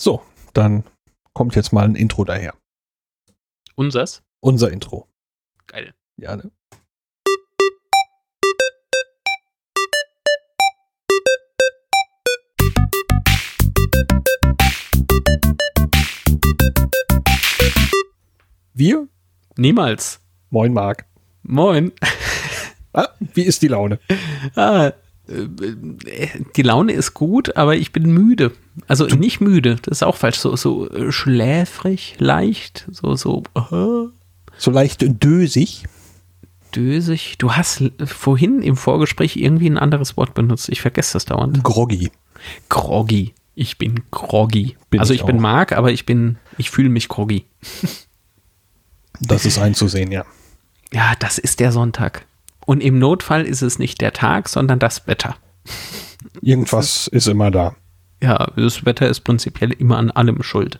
So, dann kommt jetzt mal ein Intro daher. Unsers? Unser Intro. Geil. Ja, ne? Wir? Niemals. Moin, Marc. Moin. Ah, wie ist die Laune? Ah, die Laune ist gut, aber ich bin müde. Also nicht müde, das ist auch falsch. So, so äh, schläfrig, leicht, so, so, äh, So leicht dösig. dösig. Du hast vorhin im Vorgespräch irgendwie ein anderes Wort benutzt. Ich vergesse das dauernd. Groggy. Groggy. Ich bin groggy. Bin also ich ich, bin. Mark, aber ich bin, ich fühle mich groggy. Das ist einzusehen, ja. Ja, das ist der Sonntag. Und im Notfall ist es nicht der Tag, sondern das Wetter. Irgendwas ist immer da. Ja, das Wetter ist prinzipiell immer an allem schuld.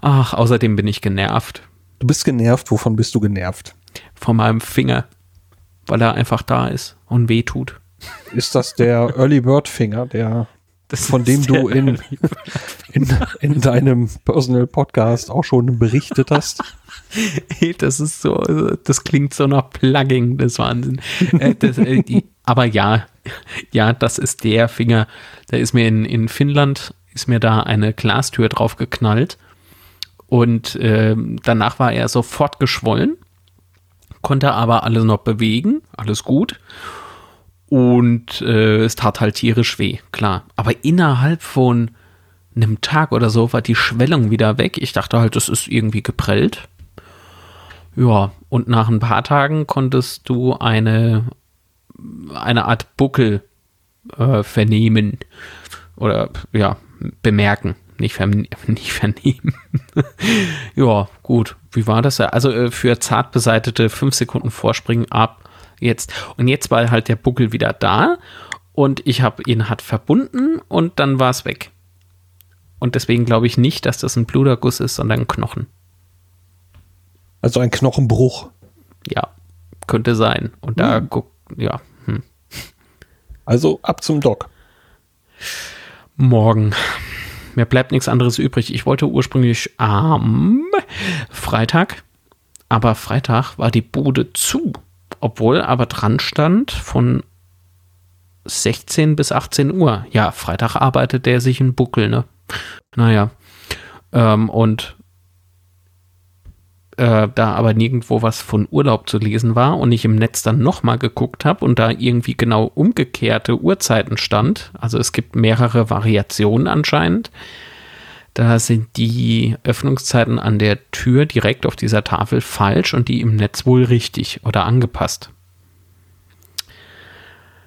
Ach, außerdem bin ich genervt Du bist genervt. Wovon bist du genervt? von meinem Finger, weil er einfach da ist und weh tut. Ist das der Early Bird Finger, der, Das von dem du in, in, in deinem Personal Podcast auch schon berichtet hast? das ist so, das klingt so nach Plugging, das Wahnsinn. Äh, das, äh, die, aber ja, ja, das ist der Finger. Der ist mir in, in Finnland, ist mir da eine Glastür drauf geknallt und ähm, danach war er sofort geschwollen, konnte aber alles noch bewegen, alles gut. Und äh, es tat halt tierisch weh, klar. Aber innerhalb von einem Tag oder so war die Schwellung wieder weg. Ich dachte halt, das ist irgendwie geprellt. Ja, und nach ein paar Tagen konntest du eine, eine Art Buckel äh, vernehmen. Oder ja, bemerken. Nicht, verne nicht vernehmen. ja, gut. Wie war das? Also äh, für zart beseitete 5 Sekunden Vorspringen ab jetzt. Und jetzt war halt der Buckel wieder da und ich habe ihn hat verbunden und dann war es weg. Und deswegen glaube ich nicht, dass das ein Bluterguss ist, sondern ein Knochen. Also ein Knochenbruch. Ja, könnte sein. Und da guck, ja, hm. Also ab zum Doc. morgen. Mir bleibt nichts anderes übrig. Ich wollte ursprünglich am Freitag, aber Freitag war die Bude zu. Obwohl aber dran stand von 16 bis 18 Uhr. Ja, Freitag arbeitet der sich in Buckel, ne? Naja. Ähm, und äh, da aber nirgendwo was von Urlaub zu lesen war und ich im Netz dann nochmal geguckt habe und da irgendwie genau umgekehrte Uhrzeiten stand, also es gibt mehrere Variationen anscheinend, da sind die Öffnungszeiten an der Tür direkt auf dieser Tafel falsch und die im Netz wohl richtig oder angepasst.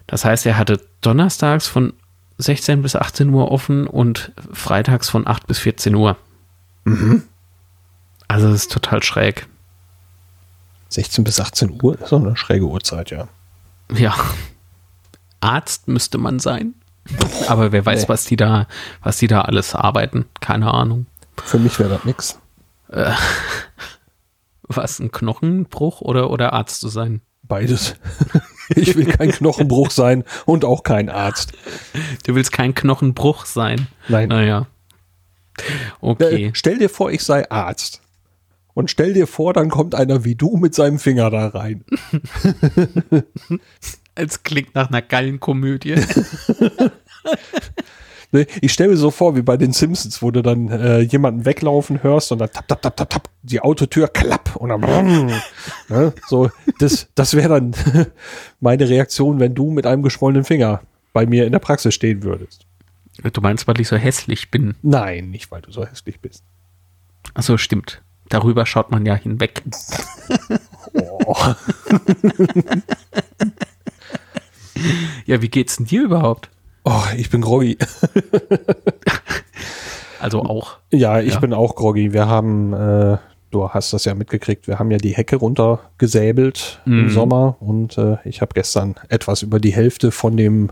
Das heißt, er hatte donnerstags von 16 bis 18 Uhr offen und freitags von 8 bis 14 Uhr. Also das ist total schräg. 16 bis 18 Uhr ist so eine schräge Uhrzeit, ja. Ja. Arzt müsste man sein. Aber wer weiß, Nee. was die da, was die da alles arbeiten. Keine Ahnung. Für mich wäre das nix. Was, ein Knochenbruch oder, oder Arzt zu sein? Beides. Ich will kein Knochenbruch sein und auch kein Arzt. Du willst kein Knochenbruch sein. Nein. Naja. Okay. Äh, Stell dir vor, ich sei Arzt. Und stell dir vor, dann kommt einer wie du mit seinem Finger da rein. Es klingt nach einer geilen Komödie. Ne, Ich stelle mir so vor, wie bei den Simpsons, wo du dann äh, jemanden weglaufen hörst und dann tap, tap, tap, tap, tap, die Autotür klapp und dann brumm, ne, so, das, das wäre dann meine Reaktion, wenn du mit einem geschwollenen Finger bei mir in der Praxis stehen würdest. Du meinst, weil ich so hässlich bin. Nein, nicht, weil du so hässlich bist. Achso, stimmt. Darüber schaut man ja hinweg. Oh. Ja, wie geht's denn dir überhaupt? oh, ich bin groggy. Also auch. Ja, ich Ja. bin auch groggy. Wir haben, äh, du hast das ja mitgekriegt, wir haben ja die Hecke runtergesäbelt im Mhm. Sommer und äh, ich habe gestern etwas über die Hälfte von dem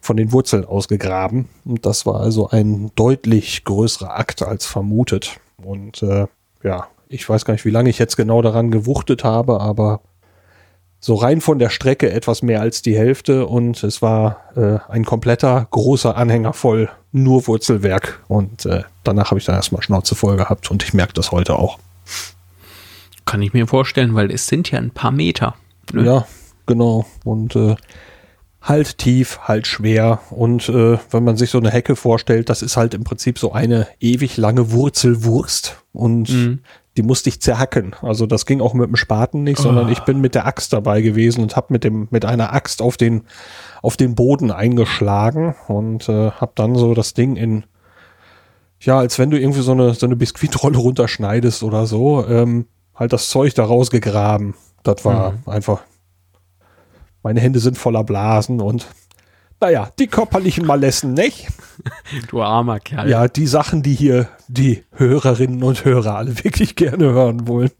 von den Wurzeln ausgegraben. Und das war also ein deutlich größerer Akt als vermutet. Und äh, ja, ich weiß gar nicht, wie lange ich jetzt genau daran gewuchtet habe, aber so rein von der Strecke etwas mehr als die Hälfte und es war äh, ein kompletter großer Anhänger voll nur Wurzelwerk und äh, danach habe ich dann erstmal Schnauze voll gehabt und ich merke das heute auch. Kann ich mir vorstellen, weil es sind ja ein paar Meter. Ne? Ja, genau. Und äh, halt tief, halt schwer. Und äh, wenn man sich so eine Hecke vorstellt, das ist halt im Prinzip so eine ewig lange Wurzelwurst. Und mhm. Die musste ich zerhacken. Also das ging auch mit dem Spaten nicht, oh. sondern ich bin mit der Axt dabei gewesen und habe mit dem mit einer Axt auf den auf den Boden eingeschlagen und äh, habe dann so das Ding in ja, als wenn du irgendwie so eine so eine Biskuitrolle runterschneidest oder so, ähm, halt das Zeug da rausgegraben. Das war mhm. einfach meine Hände sind voller Blasen und naja, die körperlichen Malessen, nicht? Du armer Kerl. Ja, die Sachen, die hier die Hörerinnen und Hörer alle wirklich gerne hören wollen.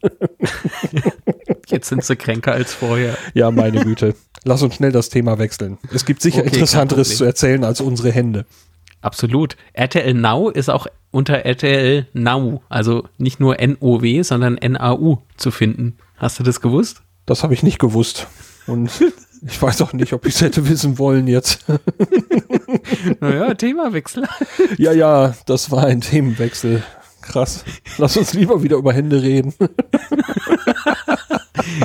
Jetzt sind sie kränker als vorher. Ja, meine Güte. Lass uns schnell das Thema wechseln. Es gibt sicher okay, Interessanteres zu erzählen als unsere Hände. Absolut. RTL Now ist auch unter RTL Now, also nicht nur N-O-W, sondern N-A-U zu finden. Hast du das gewusst? Das habe ich nicht gewusst. Und ich weiß auch nicht, ob ich es hätte wissen wollen jetzt. naja, Themawechsel. ja, ja, das war ein Themenwechsel. Krass. Lass uns lieber wieder über Hände reden.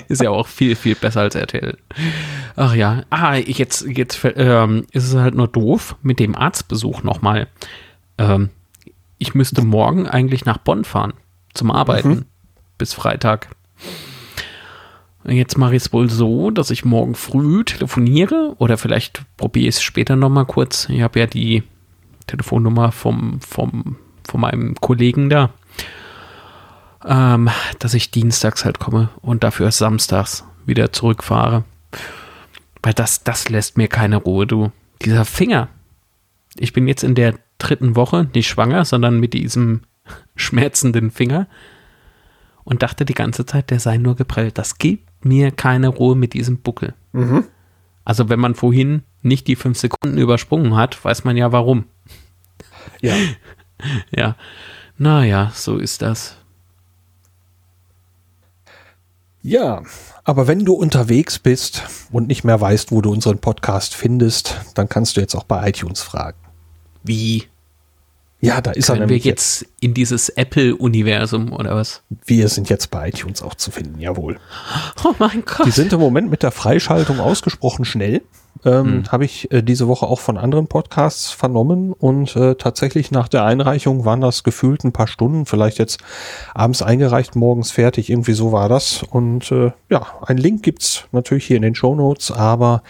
ist ja auch viel, viel besser als RTL. Ach ja. Ah, jetzt, jetzt ähm, ist es halt nur doof mit dem Arztbesuch nochmal. Ähm, ich müsste morgen eigentlich nach Bonn fahren zum Arbeiten. Mhm. Bis Freitag. Jetzt mache ich es wohl so, dass ich morgen früh telefoniere oder vielleicht probiere ich es später nochmal kurz. Ich habe ja die Telefonnummer vom, vom, von meinem Kollegen da, ähm, dass ich dienstags halt komme und dafür samstags wieder zurückfahre. Weil das, das lässt mir keine Ruhe, du. Dieser Finger. Ich bin jetzt in der dritten Woche nicht schwanger, sondern mit diesem schmerzenden Finger und dachte die ganze Zeit, der sei nur geprellt. Das gibt mir keine Ruhe mit diesem Buckel. Mhm. Also wenn man vorhin nicht die fünf Sekunden übersprungen hat, weiß man ja warum. Ja. ja. Naja, so ist das. Ja, aber wenn du unterwegs bist und nicht mehr weißt, wo du unseren Podcast findest, dann kannst du jetzt auch bei iTunes fragen. Wie? Ja, da ist Können er wir jetzt in dieses Apple-Universum oder was? Wir sind jetzt bei iTunes auch zu finden, jawohl. Oh mein Gott. Die sind im Moment mit der Freischaltung ausgesprochen schnell. Ähm, hm. Habe ich äh, diese Woche auch von anderen Podcasts vernommen und äh, tatsächlich nach der Einreichung waren das gefühlt ein paar Stunden, vielleicht jetzt abends eingereicht, morgens fertig, irgendwie so war das. Und äh, ja, ein Link gibt's natürlich hier in den Show Notes, aber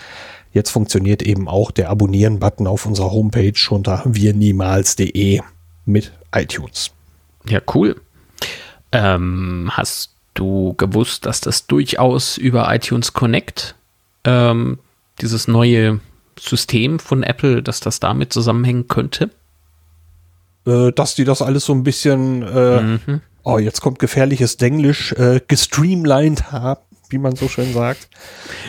Jetzt funktioniert eben auch der Abonnieren-Button auf unserer Homepage unter wirniemals.de mit iTunes. Ja, cool. Ähm, hast du gewusst, dass das durchaus über iTunes Connect, ähm, dieses neue System von Apple, dass das damit zusammenhängen könnte? Äh, dass die das alles so ein bisschen, äh, mhm. oh, jetzt kommt gefährliches Denglisch, äh, gestreamlined haben wie man so schön sagt.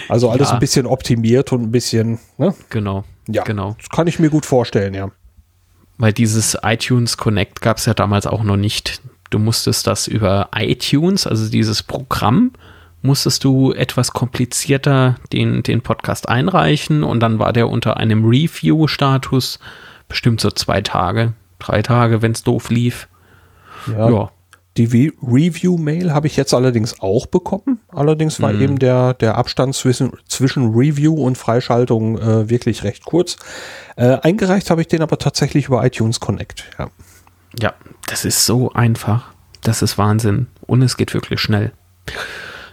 Also alles ja. ein bisschen optimiert und ein bisschen, ne? Genau. Ja, genau. Das kann ich mir gut vorstellen, ja. Weil dieses iTunes Connect gab es ja damals auch noch nicht. Du musstest das über iTunes, also dieses Programm, musstest du etwas komplizierter den, den Podcast einreichen und dann war der unter einem Review-Status bestimmt so zwei Tage, drei Tage, wenn es doof lief. Ja. ja. Die Review-Mail habe ich jetzt allerdings auch bekommen. Allerdings war mhm. eben der, der Abstand zwischen, zwischen Review und Freischaltung äh, wirklich recht kurz. Äh, eingereicht habe ich den aber tatsächlich über iTunes Connect. Ja. ja, das ist so einfach. Das ist Wahnsinn. Und es geht wirklich schnell.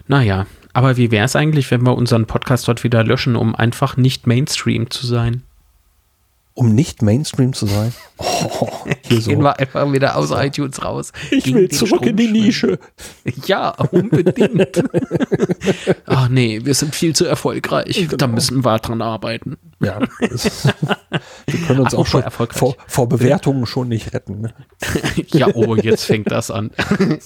Naja, aber wie wäre es eigentlich, wenn wir unseren Podcast dort wieder löschen, um einfach nicht Mainstream zu sein? Um nicht Mainstream zu sein. Oh, hier so. Gehen wir einfach wieder aus iTunes raus. Ich will zurück in die Nische. Ja, unbedingt. Ach nee, wir sind viel zu erfolgreich. Genau. Da müssen wir dran arbeiten. Ja, ist, wir können uns Ach, auch schon vor, vor, Bewertungen schon nicht retten. Ne? ja, oh, jetzt fängt das an.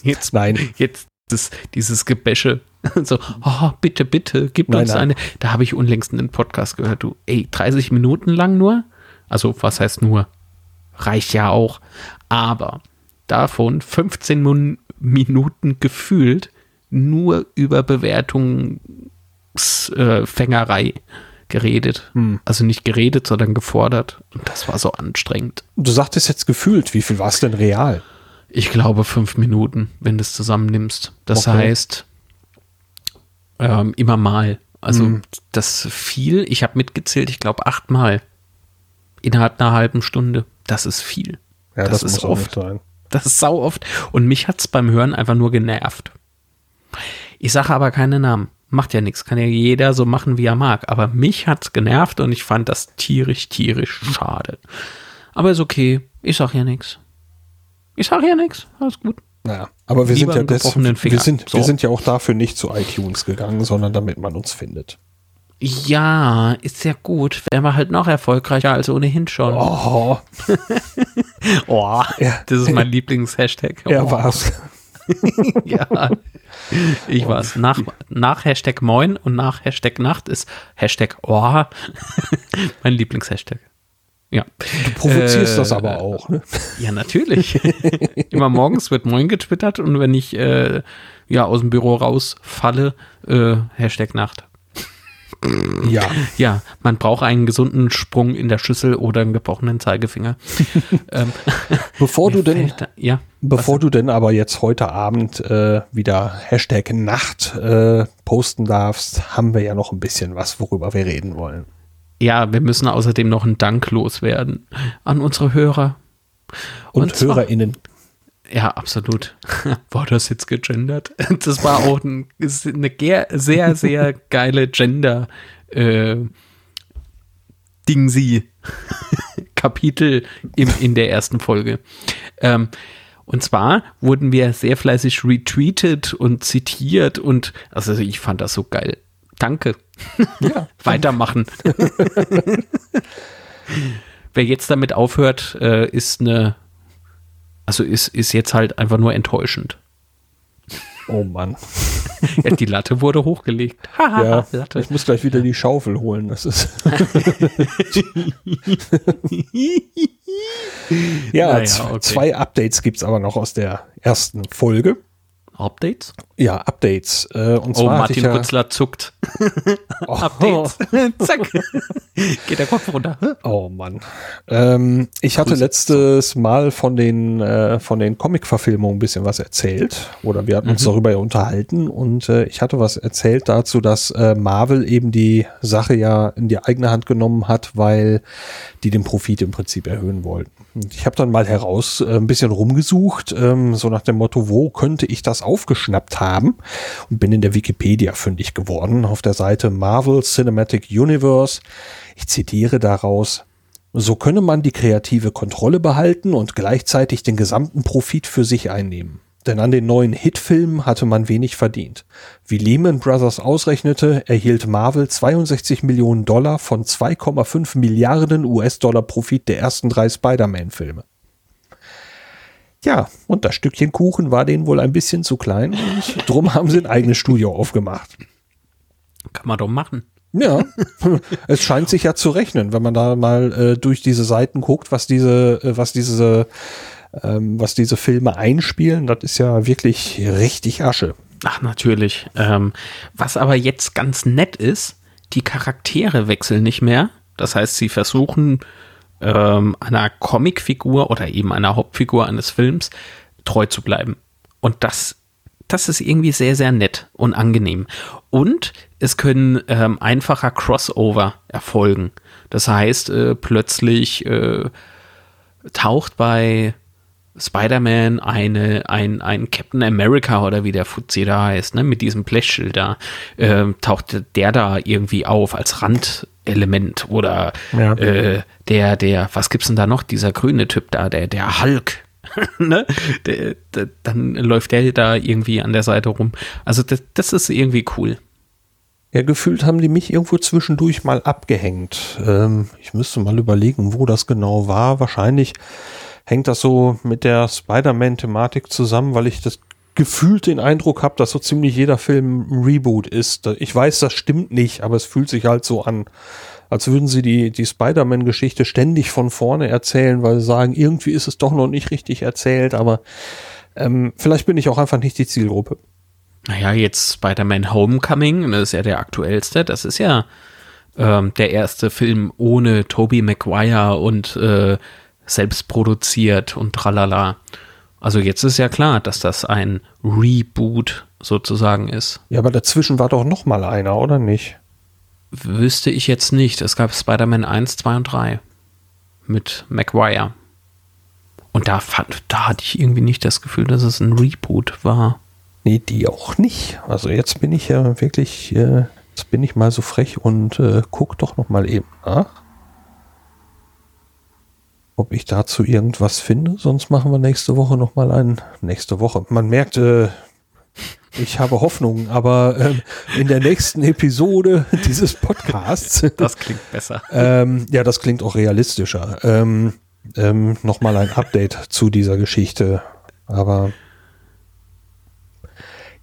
Jetzt, Nein. Jetzt das, dieses Gebäsche. So, oh, bitte, bitte, gib nein, uns nein. eine. Da habe ich unlängst einen Podcast gehört. Du, ey, 30 Minuten lang nur? Also was heißt nur? Reicht ja auch. Aber davon 15 Min Minuten gefühlt nur über Bewertungen Auftragsfängerei geredet. Hm. Also nicht geredet, sondern gefordert. Und das war so anstrengend. Du sagtest jetzt gefühlt, wie viel war es denn real? Ich glaube fünf Minuten, wenn du es zusammennimmst. Das Okay. heißt, ähm, immer mal. Also Mhm. das viel, ich habe mitgezählt, ich glaube achtmal. Innerhalb einer halben Stunde. Das ist viel. Ja, Das ist muss auch oft. sein. Das ist sau oft. Und mich hat's beim Hören einfach nur genervt. Ich sage aber keine Namen. Macht ja nichts. Kann ja jeder so machen, wie er mag. Aber mich hat's genervt und ich fand das tierisch, tierisch schade. Aber ist okay. Ich sag ja nichts. Ich sag ja nichts. Alles gut. Naja, aber wir Lieber sind ja des, wir sind, wir So. sind ja auch dafür nicht zu iTunes gegangen, sondern damit man uns findet. Ja, ist ja gut. Wären wir halt noch erfolgreicher als ohnehin schon. Oh, Oh, Ja. das ist mein Lieblings-Hashtag. er Oh. war's. Ja, ich war's. Nach, nach Hashtag Moin und nach Hashtag Nacht ist Hashtag Oh mein Lieblings-Hashtag. Ja. Du provozierst Äh, das aber auch. Ne? Ja, natürlich. Immer morgens wird Moin getwittert und wenn ich äh, ja aus dem Büro rausfalle, äh, Hashtag Nacht. Ja, Ja, man braucht einen gesunden Sprung in der Schüssel oder einen gebrochenen Zeigefinger. ähm, bevor du denn, da- ja, bevor du denn aber jetzt heute Abend äh, wieder Hashtag Nacht äh, posten darfst, haben wir ja noch ein bisschen was, worüber wir reden wollen. ja, wir müssen außerdem noch einen Dank loswerden an unsere Hörer. Und, Und zwar- HörerInnen. Ja, absolut. War das jetzt gegendert? Das war auch ein, eine sehr, sehr geile Gender äh, Dingsi Kapitel im, in der ersten Folge. Ähm, und zwar wurden wir sehr fleißig retweetet und zitiert und also ich fand das so geil. Danke. Ja, Weitermachen. Wer jetzt damit aufhört, äh, ist eine, also ist, ist jetzt halt einfach nur enttäuschend. oh Mann. Ja, die Latte wurde hochgelegt. Haha, Ja, Latte. ich muss gleich wieder die Schaufel holen. Das ist. ja, Naja, okay. zwei Updates gibt's aber noch aus der ersten Folge. Updates? Ja, Updates. Äh, und Oh, zwar ich Martin ja, Kutzler zuckt. oh, Updates. Zack. Geht der Kopf runter. Oh Mann. Ähm, ich hatte letztes Mal von den, äh, von den Comic-Verfilmungen ein bisschen was erzählt. Oder wir hatten uns darüber ja unterhalten. Und äh, ich hatte was erzählt dazu, dass äh, Marvel eben die Sache ja in die eigene Hand genommen hat, weil die den Profit im Prinzip erhöhen wollten. Und ich habe dann mal heraus äh, ein bisschen rumgesucht, ähm, so nach dem Motto, wo könnte ich das aufgeschnappt haben? Und bin in der Wikipedia fündig geworden, auf der Seite Marvel Cinematic Universe. Ich zitiere daraus, so könne man die kreative Kontrolle behalten und gleichzeitig den gesamten Profit für sich einnehmen. Denn an den neuen Hitfilmen hatte man wenig verdient. Wie Lehman Brothers ausrechnete, erhielt Marvel 62 Millionen Dollar von 2,5 Milliarden US-Dollar Profit der ersten drei Spider-Man-Filme. Ja, und das Stückchen Kuchen war denen wohl ein bisschen zu klein und drum haben sie ein eigenes Studio aufgemacht. Kann man doch machen. Ja, es scheint sich ja zu rechnen, wenn man da mal äh, durch diese Seiten guckt, was diese, äh, was diese, ähm, was diese Filme einspielen. Das ist ja wirklich richtig Asche. Ach, natürlich. Ähm, was aber jetzt ganz nett ist, die Charaktere wechseln nicht mehr. Das heißt, sie versuchen ähm, einer Comicfigur oder eben einer Hauptfigur eines Films treu zu bleiben. Und das, das ist irgendwie sehr, sehr nett und angenehm. Und es können ähm, einfacher Crossover erfolgen. Das heißt, äh, plötzlich äh, taucht bei Spider-Man eine, ein, ein Captain America oder wie der Fuzzi da heißt, ne, mit diesem Blechschild da, ähm, taucht der da irgendwie auf als Randelement oder Ja. äh, der, der, was gibt's denn da noch, dieser grüne Typ da, der, der Hulk, ne, der, der, dann läuft der da irgendwie an der Seite rum. Also das, das ist irgendwie cool. Ja, gefühlt haben die mich irgendwo zwischendurch mal abgehängt. Ähm, ich müsste mal überlegen, wo das genau war. Wahrscheinlich hängt das so mit der Spider-Man-Thematik zusammen, weil ich das gefühlt den Eindruck habe, dass so ziemlich jeder Film ein Reboot ist. Ich weiß, das stimmt nicht, aber es fühlt sich halt so an, als würden sie die, die Spider-Man-Geschichte ständig von vorne erzählen, weil sie sagen, irgendwie ist es doch noch nicht richtig erzählt, aber ähm, vielleicht bin ich auch einfach nicht die Zielgruppe. Naja, jetzt Spider-Man Homecoming, das ist ja der aktuellste, das ist ja ähm, der erste Film ohne Tobey Maguire und äh, selbst produziert und tralala. Also jetzt ist ja klar, dass das ein Reboot sozusagen ist. Ja, aber dazwischen war doch noch mal einer, oder nicht? Wüsste ich jetzt nicht. Es gab Spider-Man 1, 2 und 3 mit Maguire. Und da, fand, da hatte ich irgendwie nicht das Gefühl, dass es ein Reboot war. Nee, die auch nicht. Also jetzt bin ich ja wirklich, äh, jetzt bin ich mal so frech und äh, guck doch noch mal eben nach, ob ich dazu irgendwas finde. Sonst machen wir nächste Woche noch mal ein. Nächste Woche. Man merkt, äh, ich habe Hoffnung, aber ähm, in der nächsten Episode dieses Podcasts. Das klingt besser. ähm, ja, das klingt auch realistischer. Ähm, ähm, Nochmal ein Update zu dieser Geschichte. Aber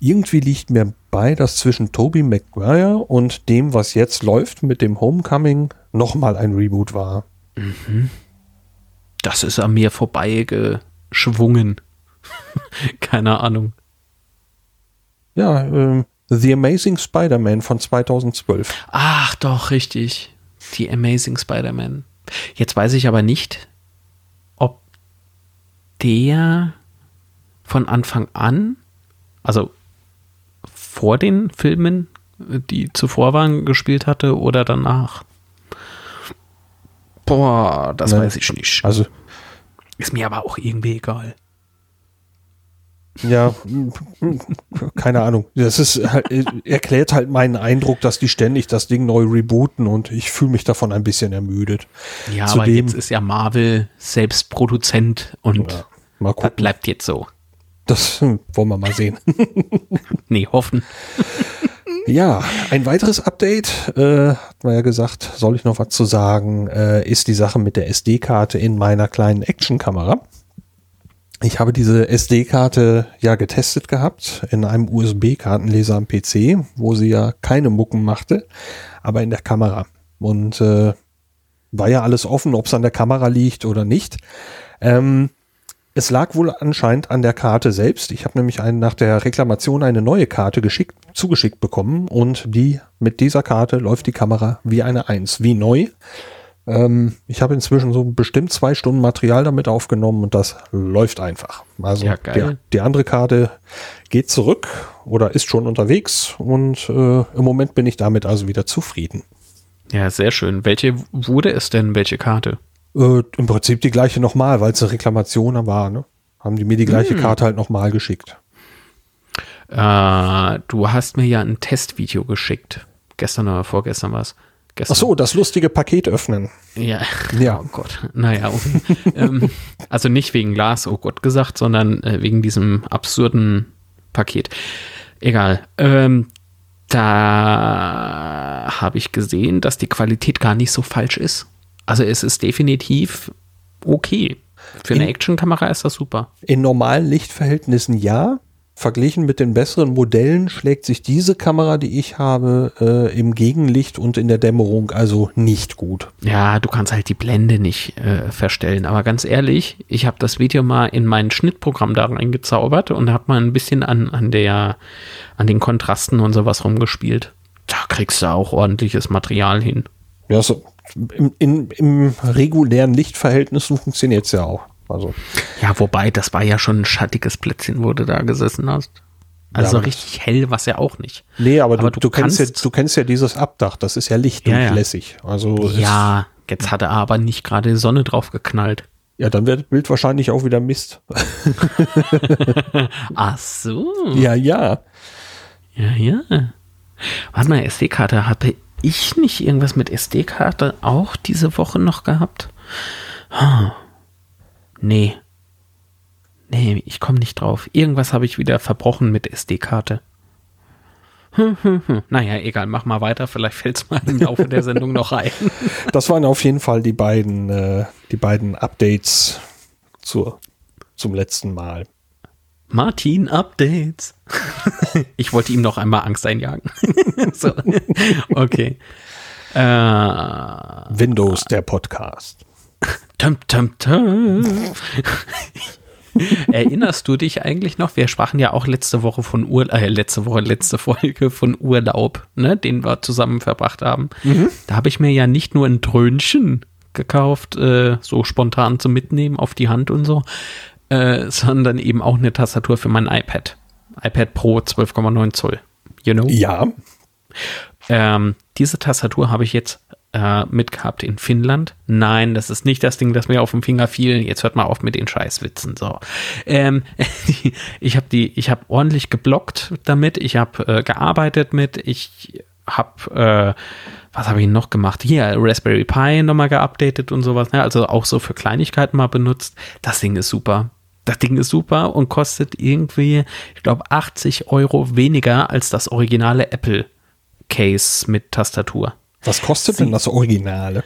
irgendwie liegt mir bei, dass zwischen Toby Maguire und dem, was jetzt läuft mit dem Homecoming, nochmal ein Reboot war. Das ist an mir vorbeigeschwungen. Keine Ahnung. Ja, ähm, The Amazing Spider-Man von 2012. Ach doch, richtig. Die Amazing Spider-Man. Jetzt weiß ich aber nicht, ob der von Anfang an, also vor den Filmen, die zuvor waren, gespielt hatte oder danach. Boah, das Ne. weiß ich nicht. Also, Ist mir aber auch irgendwie egal. ja, keine Ahnung. Das ist halt, erklärt halt meinen Eindruck, dass die ständig das Ding neu rebooten und ich fühle mich davon ein bisschen ermüdet. Ja, aber Zudem- jetzt ist ja Marvel selbst Produzent und Ja, das bleibt jetzt so. Das wollen wir mal sehen. Nee, hoffen. Ja, ein weiteres Update, äh, hat man ja gesagt, soll ich noch was zu sagen, äh, ist die Sache mit der SD-Karte in meiner kleinen Actionkamera. Ich habe diese SD-Karte ja getestet gehabt in einem USB-Kartenleser am PC, wo sie ja keine Mucken machte, aber in der Kamera. Und äh, war ja alles offen, ob es an der Kamera liegt oder nicht. Ähm, es lag wohl anscheinend an der Karte selbst. Ich habe nämlich einen, nach der Reklamation eine neue Karte geschickt, zugeschickt bekommen und die mit dieser Karte läuft die Kamera wie eine Eins, wie neu. Ähm, ich habe inzwischen so bestimmt zwei Stunden Material damit aufgenommen und das läuft einfach. Also Ja, geil. Die, die andere Karte geht zurück oder ist schon unterwegs und äh, im Moment bin ich damit also wieder zufrieden. Ja, sehr schön. Welche wurde es denn? Welche Karte? Äh, Im Prinzip die gleiche nochmal, weil es eine Reklamation war. Ne? Haben die mir die gleiche Karte halt nochmal geschickt. Äh, du hast mir ja ein Testvideo geschickt. Gestern oder vorgestern war es. Gestern. Ach so, das lustige Paket öffnen. Ja. Ja. Oh Gott. Naja, okay. ähm, also nicht wegen Glas, oh Gott gesagt, sondern äh, wegen diesem absurden Paket. Egal. Ähm, da habe ich gesehen, dass die Qualität gar nicht so falsch ist. Also es ist definitiv okay. Für eine In- Actionkamera ist das super. In normalen Lichtverhältnissen ja. Verglichen mit den besseren Modellen schlägt sich diese Kamera, die ich habe, äh, im Gegenlicht und in der Dämmerung also nicht gut. Ja, du kannst halt die Blende nicht äh, verstellen. Aber ganz ehrlich, ich habe das Video mal in mein Schnittprogramm da reingezaubert und habe mal ein bisschen an, an, der, an den Kontrasten und sowas rumgespielt. Da kriegst du auch ordentliches Material hin. Ja, so, im, in, im regulären Lichtverhältnis funktioniert es ja auch. Also, Ja, wobei, das war ja schon ein schattiges Plätzchen, wo du da gesessen hast. Also Ja, richtig hell, was ja auch nicht. nee, aber, Aber du, du kennst ja, kannst- du kennst ja dieses Abdach, das ist ja Ja, ja. lichtdurchlässig. Also, es- Ja, jetzt hat er aber nicht gerade die Sonne drauf geknallt. ja, dann wird das Bild wahrscheinlich auch wieder Mist. Ach so. Ja, ja. Ja, ja. Warte mal, SD-Karte. Hatte ich nicht irgendwas mit SD-Karte auch diese Woche noch gehabt? Ah. Nee. Nee, ich komme nicht drauf. Irgendwas habe ich wieder verbrochen mit SD-Karte. Hm, hm, hm. Naja, egal, mach mal weiter. Vielleicht fällt es mal im Laufe der Sendung noch ein. Das waren auf jeden Fall die beiden, äh, die beiden Updates zur, zum letzten Mal. Martin Updates. ich wollte ihm noch einmal Angst einjagen. so. Okay. Äh, Windows, der Podcast. Tum, tum, tum. Erinnerst du dich eigentlich noch? Wir sprachen ja auch letzte Woche von Urlaub, äh, letzte Woche, letzte Folge von Urlaub, ne, den wir zusammen verbracht haben. Mhm. Da habe ich mir ja nicht nur ein Dröhnchen gekauft, äh, so spontan zum Mitnehmen auf die Hand und so, äh, sondern eben auch eine Tastatur für mein iPad. iPad Pro 12,9 Zoll. You know? Ja. Ähm, diese Tastatur habe ich jetzt äh, mitgehabt in Finnland. Nein, das ist nicht das Ding, das mir auf dem Finger fiel. Jetzt hört mal auf mit den Scheißwitzen. So, ähm, ich habe die, ich habe ordentlich geblockt damit. Ich habe äh, gearbeitet mit. Ich habe, äh, was habe ich noch gemacht? Hier Raspberry Pi nochmal geupdatet und sowas. Ne? Also auch so für Kleinigkeiten mal benutzt. Das Ding ist super. Das Ding ist super und kostet irgendwie, ich glaube, 80 Euro weniger als das originale Apple Case mit Tastatur. Was kostet Sie denn das Originale?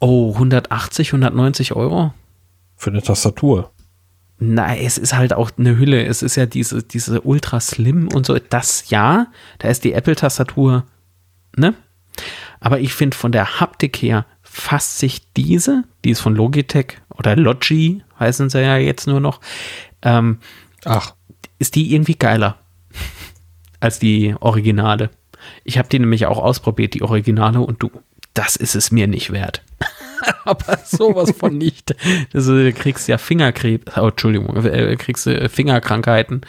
Oh, 180, 190 Euro. Für eine Tastatur. Nein, es ist halt auch eine Hülle. Es ist ja diese, diese Ultra Slim und so. Das ja, da ist die Apple-Tastatur, ne? Aber ich finde von der Haptik her fasst sich diese, die ist von Logitech oder Logi, heißen sie ja jetzt nur noch. Ähm, Ach. Ist die irgendwie geiler als die Originale? Ich habe die nämlich auch ausprobiert, die Originale, und du, das ist es mir nicht wert. Aber sowas von nicht. Also, du kriegst ja Fingerkrebs, oh, Entschuldigung, äh, kriegst du Fingerkrankheiten.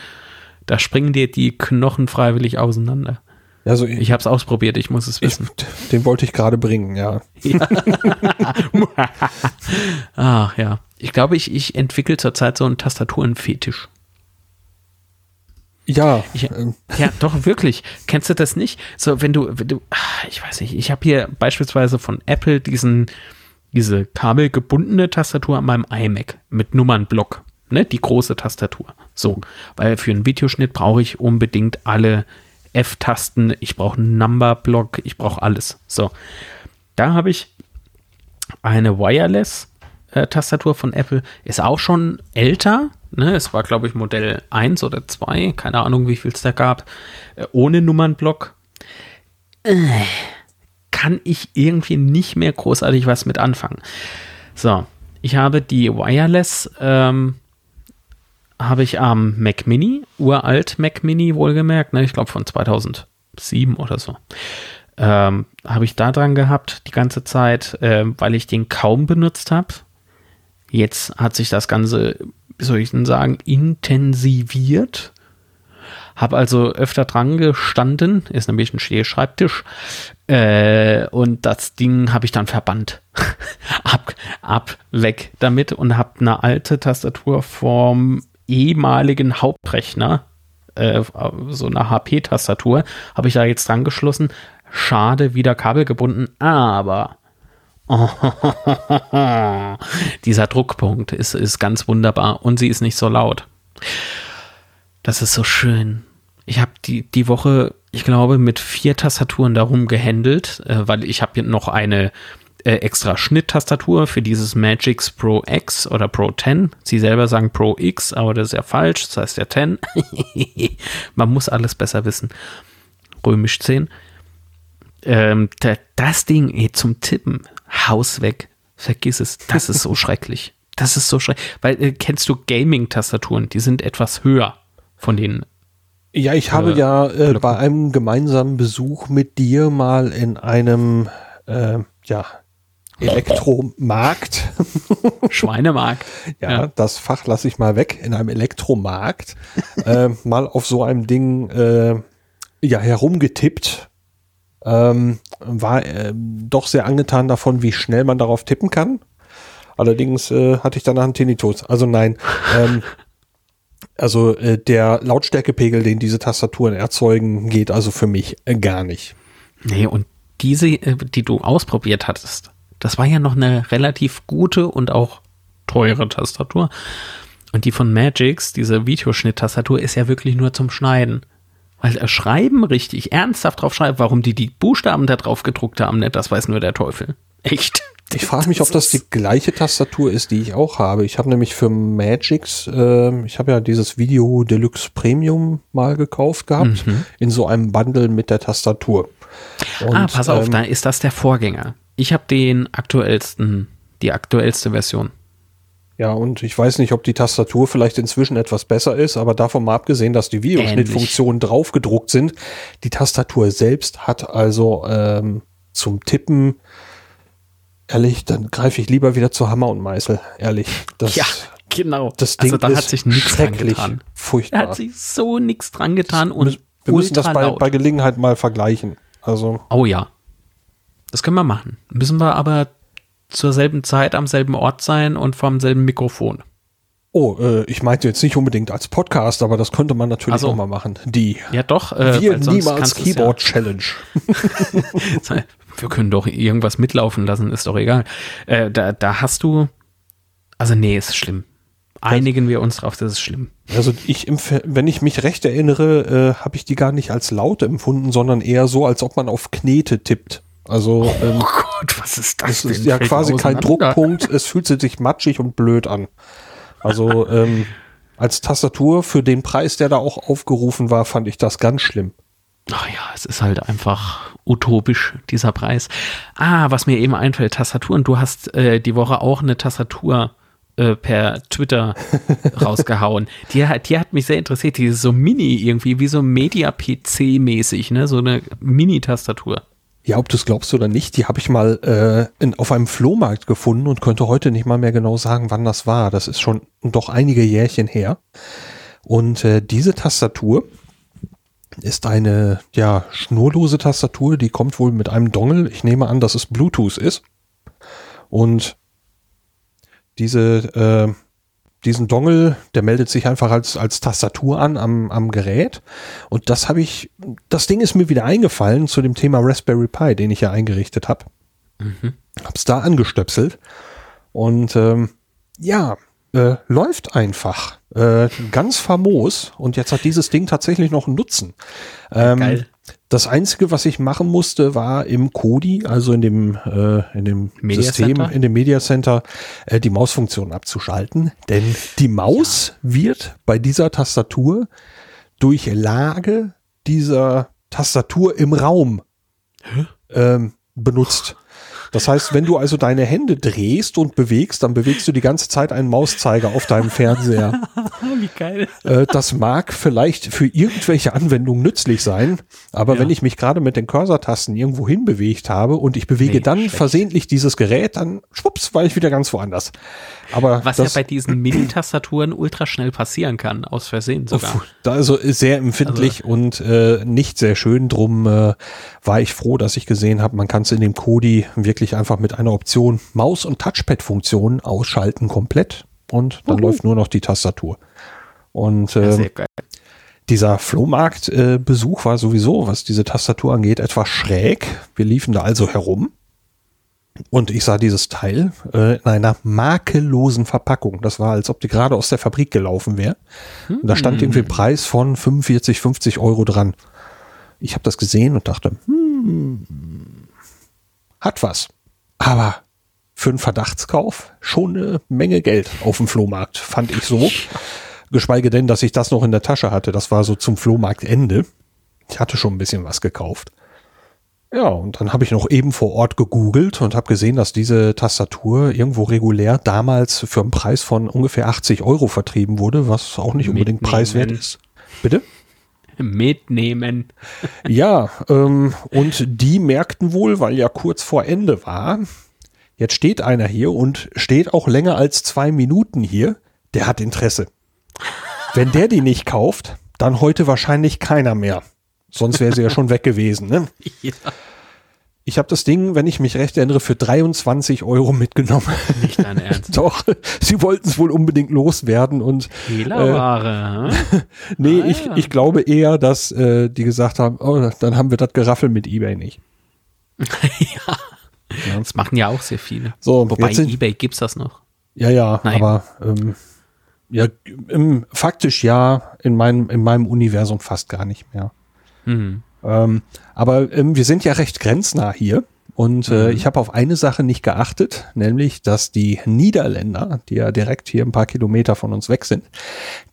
Da springen dir die Knochen freiwillig auseinander. Also ich, ich habe es ausprobiert, ich muss es wissen. Ich, den wollte ich gerade bringen, ja. ja. Ach ja. Ich glaube, ich, ich entwickle zurzeit so einen Tastaturenfetisch. Ja. Ich, ähm. ja, doch, wirklich. Kennst du das nicht? So, wenn du, wenn du, ah, ich weiß nicht, ich habe hier beispielsweise von Apple diesen, diese kabelgebundene Tastatur an meinem iMac mit Nummernblock, ne, die große Tastatur. So, weil für einen Videoschnitt brauche ich unbedingt alle F-Tasten, ich brauche einen Numberblock, ich brauche alles. So, da habe ich eine Wireless äh, von Apple, ist auch schon älter, Ne, es war, glaube ich, Modell 1 oder 2, keine Ahnung, wie viel es da gab, äh, ohne Nummernblock. Äh, kann ich irgendwie nicht mehr großartig was mit anfangen. So, ich habe die Wireless, ähm, habe ich am Mac Mini, uralt Mac Mini wohlgemerkt, ne, ich glaube von 2007 oder so. Ähm, habe ich da dran gehabt die ganze Zeit, äh, weil ich den kaum benutzt habe. Jetzt hat sich das Ganze wie soll ich denn sagen, intensiviert. Habe also öfter dran gestanden, ist nämlich ein Stehschreibtisch. Äh, und das Ding habe ich dann verbannt. ab, ab, weg damit und habe eine alte Tastatur vom ehemaligen Hauptrechner, äh, so eine HP-Tastatur, habe ich da jetzt dran geschlossen. Schade, wieder kabelgebunden, aber dieser Druckpunkt ist, ist ganz wunderbar und sie ist nicht so laut. Das ist so schön. Ich habe die, die Woche, ich glaube, mit vier Tastaturen darum gehandelt, äh, weil ich habe noch eine äh, extra Schnitttastatur für dieses Magix Pro X oder Pro 10. Sie selber sagen Pro X, aber das ist ja falsch, das heißt ja 10. Man muss alles besser wissen. Römisch 10. Ähm, das Ding ey, zum Tippen Haus weg. Vergiss es. Das ist so schrecklich. Das ist so schrecklich. Weil, äh, kennst du Gaming-Tastaturen? Die sind etwas höher von den. Ja, ich habe äh, ja äh, bei einem gemeinsamen Besuch mit dir mal in einem, äh, ja, Elektromarkt. Schweinemarkt. ja, ja, das Fach lasse ich mal weg. In einem Elektromarkt äh, mal auf so einem Ding äh, ja herumgetippt ähm, war äh, doch sehr angetan davon, wie schnell man darauf tippen kann. Allerdings äh, hatte ich danach einen Tinnitus. Also nein. ähm, also äh, der Lautstärkepegel, den diese Tastaturen erzeugen, geht also für mich äh, gar nicht. Nee, und diese, die du ausprobiert hattest, das war ja noch eine relativ gute und auch teure Tastatur. Und die von Magix, diese Videoschnitt-Tastatur, ist ja wirklich nur zum Schneiden. Weil er Schreiben richtig ernsthaft drauf schreibt, warum die die Buchstaben da drauf gedruckt haben, ne, das weiß nur der Teufel. Echt. Ich frage mich, ob das die gleiche Tastatur ist, die ich auch habe. Ich habe nämlich für Magix, äh, ich habe ja dieses Video Deluxe Premium mal gekauft gehabt, mhm. in so einem Bundle mit der Tastatur. Und, ah, pass auf, ähm, da ist das der Vorgänger. Ich habe den aktuellsten, die aktuellste Version. Ja, und ich weiß nicht, ob die Tastatur vielleicht inzwischen etwas besser ist, aber davon mal abgesehen, dass die Videoschnittfunktionen draufgedruckt sind, die Tastatur selbst hat also ähm, zum Tippen, ehrlich, dann greife ich lieber wieder zu Hammer und Meißel, ehrlich. Das, ja, genau. Das Ding also da hat sich nichts dran getan. Furchtbar. Da hat sich so nichts dran getan und wir müssen das bei, bei Gelegenheit mal vergleichen. Also. Oh ja. Das können wir machen. Müssen wir aber zur selben Zeit am selben Ort sein und vom selben Mikrofon. Oh, äh, ich meinte jetzt nicht unbedingt als Podcast, aber das könnte man natürlich also, auch mal machen. Die ja doch, äh, wir niemals Keyboard ja Challenge. wir können doch irgendwas mitlaufen lassen, ist doch egal. Äh, da, da hast du, also nee, ist schlimm. Einigen wir uns drauf, das ist schlimm. Also ich, wenn ich mich recht erinnere, äh, habe ich die gar nicht als laut empfunden, sondern eher so, als ob man auf Knete tippt. Also oh ähm, Gott, was ist das? Es ist ja quasi kein Druckpunkt. Es fühlt sich matschig und blöd an. Also ähm, als Tastatur für den Preis, der da auch aufgerufen war, fand ich das ganz schlimm. Ach ja, es ist halt einfach utopisch, dieser Preis. Ah, was mir eben einfällt, Tastaturen. Du hast äh, die Woche auch eine Tastatur äh, per Twitter rausgehauen. Die, die hat mich sehr interessiert. Die ist so mini irgendwie, wie so Media-PC-mäßig, ne? So eine Mini-Tastatur. Ja, ob du es glaubst oder nicht, die habe ich mal äh, in, auf einem Flohmarkt gefunden und könnte heute nicht mal mehr genau sagen, wann das war. Das ist schon doch einige Jährchen her. Und äh, diese Tastatur ist eine ja schnurlose Tastatur, die kommt wohl mit einem Dongle. Ich nehme an, dass es Bluetooth ist. Und diese äh, diesen Dongle, der meldet sich einfach als, als Tastatur an am, am Gerät. Und das habe ich, das Ding ist mir wieder eingefallen zu dem Thema Raspberry Pi, den ich ja eingerichtet habe. Mhm. Hab's da angestöpselt. Und ähm, ja, äh, läuft einfach. Äh, ganz famos. Und jetzt hat dieses Ding tatsächlich noch einen Nutzen. Ähm, Geil. Das Einzige, was ich machen musste, war im Kodi, also in dem, äh, in dem Media System, Center? in dem Media Center, äh, die Mausfunktion abzuschalten. Denn die Maus ja. wird bei dieser Tastatur durch Lage dieser Tastatur im Raum ähm, benutzt. Das heißt, wenn du also deine Hände drehst und bewegst, dann bewegst du die ganze Zeit einen Mauszeiger auf deinem Fernseher. Wie geil. Äh, das mag vielleicht für irgendwelche Anwendungen nützlich sein, aber ja. wenn ich mich gerade mit den Cursor-Tasten irgendwo hin bewegt habe und ich bewege nee, dann schlecht. versehentlich dieses Gerät, dann schwupps, war ich wieder ganz woanders. Aber Was ja bei diesen Mini-Tastaturen ultra schnell passieren kann, aus Versehen sogar. Da also sehr empfindlich also. und äh, nicht sehr schön. Drum äh, war ich froh, dass ich gesehen habe, man kann es in dem Kodi wirklich einfach mit einer Option Maus- und Touchpad-Funktion ausschalten komplett und dann Uhu. läuft nur noch die Tastatur. Und äh, ja, dieser Flohmarkt-Besuch äh, war sowieso, was diese Tastatur angeht, etwas schräg. Wir liefen da also herum und ich sah dieses Teil äh, in einer makellosen Verpackung. Das war, als ob die gerade aus der Fabrik gelaufen wäre. Hm. Und da stand irgendwie ein Preis von 45, 50 Euro dran. Ich habe das gesehen und dachte, hm, hat was. Aber für einen Verdachtskauf schon eine Menge Geld auf dem Flohmarkt, fand ich so. Geschweige denn, dass ich das noch in der Tasche hatte. Das war so zum Flohmarktende. Ich hatte schon ein bisschen was gekauft. Ja, und dann habe ich noch eben vor Ort gegoogelt und habe gesehen, dass diese Tastatur irgendwo regulär damals für einen Preis von ungefähr 80 Euro vertrieben wurde, was auch nicht unbedingt Mitnehmen. preiswert ist. Bitte? Mitnehmen. ja, ähm, und die merkten wohl, weil ja kurz vor Ende war, jetzt steht einer hier und steht auch länger als zwei Minuten hier, der hat Interesse. Wenn der die nicht kauft, dann heute wahrscheinlich keiner mehr. Sonst wäre sie ja schon weg gewesen. Ne? Ja. Ich habe das Ding, wenn ich mich recht erinnere, für 23 Euro mitgenommen. Nicht dein Ernst. Doch, sie wollten es wohl unbedingt loswerden und Fehlerware. Äh, nee, ah, ich, ja. ich glaube eher, dass äh, die gesagt haben, oh, dann haben wir das Geraffel mit eBay nicht. ja. ja. Das machen ja auch sehr viele. So, Wobei sind, eBay gibt's das noch. Ja, ja, Nein. aber ähm, ja, im, faktisch ja, in meinem, in meinem Universum fast gar nicht mehr. Mhm. Ähm, aber ähm, wir sind ja recht grenznah hier. Und äh, mhm. ich habe auf eine Sache nicht geachtet, nämlich, dass die Niederländer, die ja direkt hier ein paar Kilometer von uns weg sind,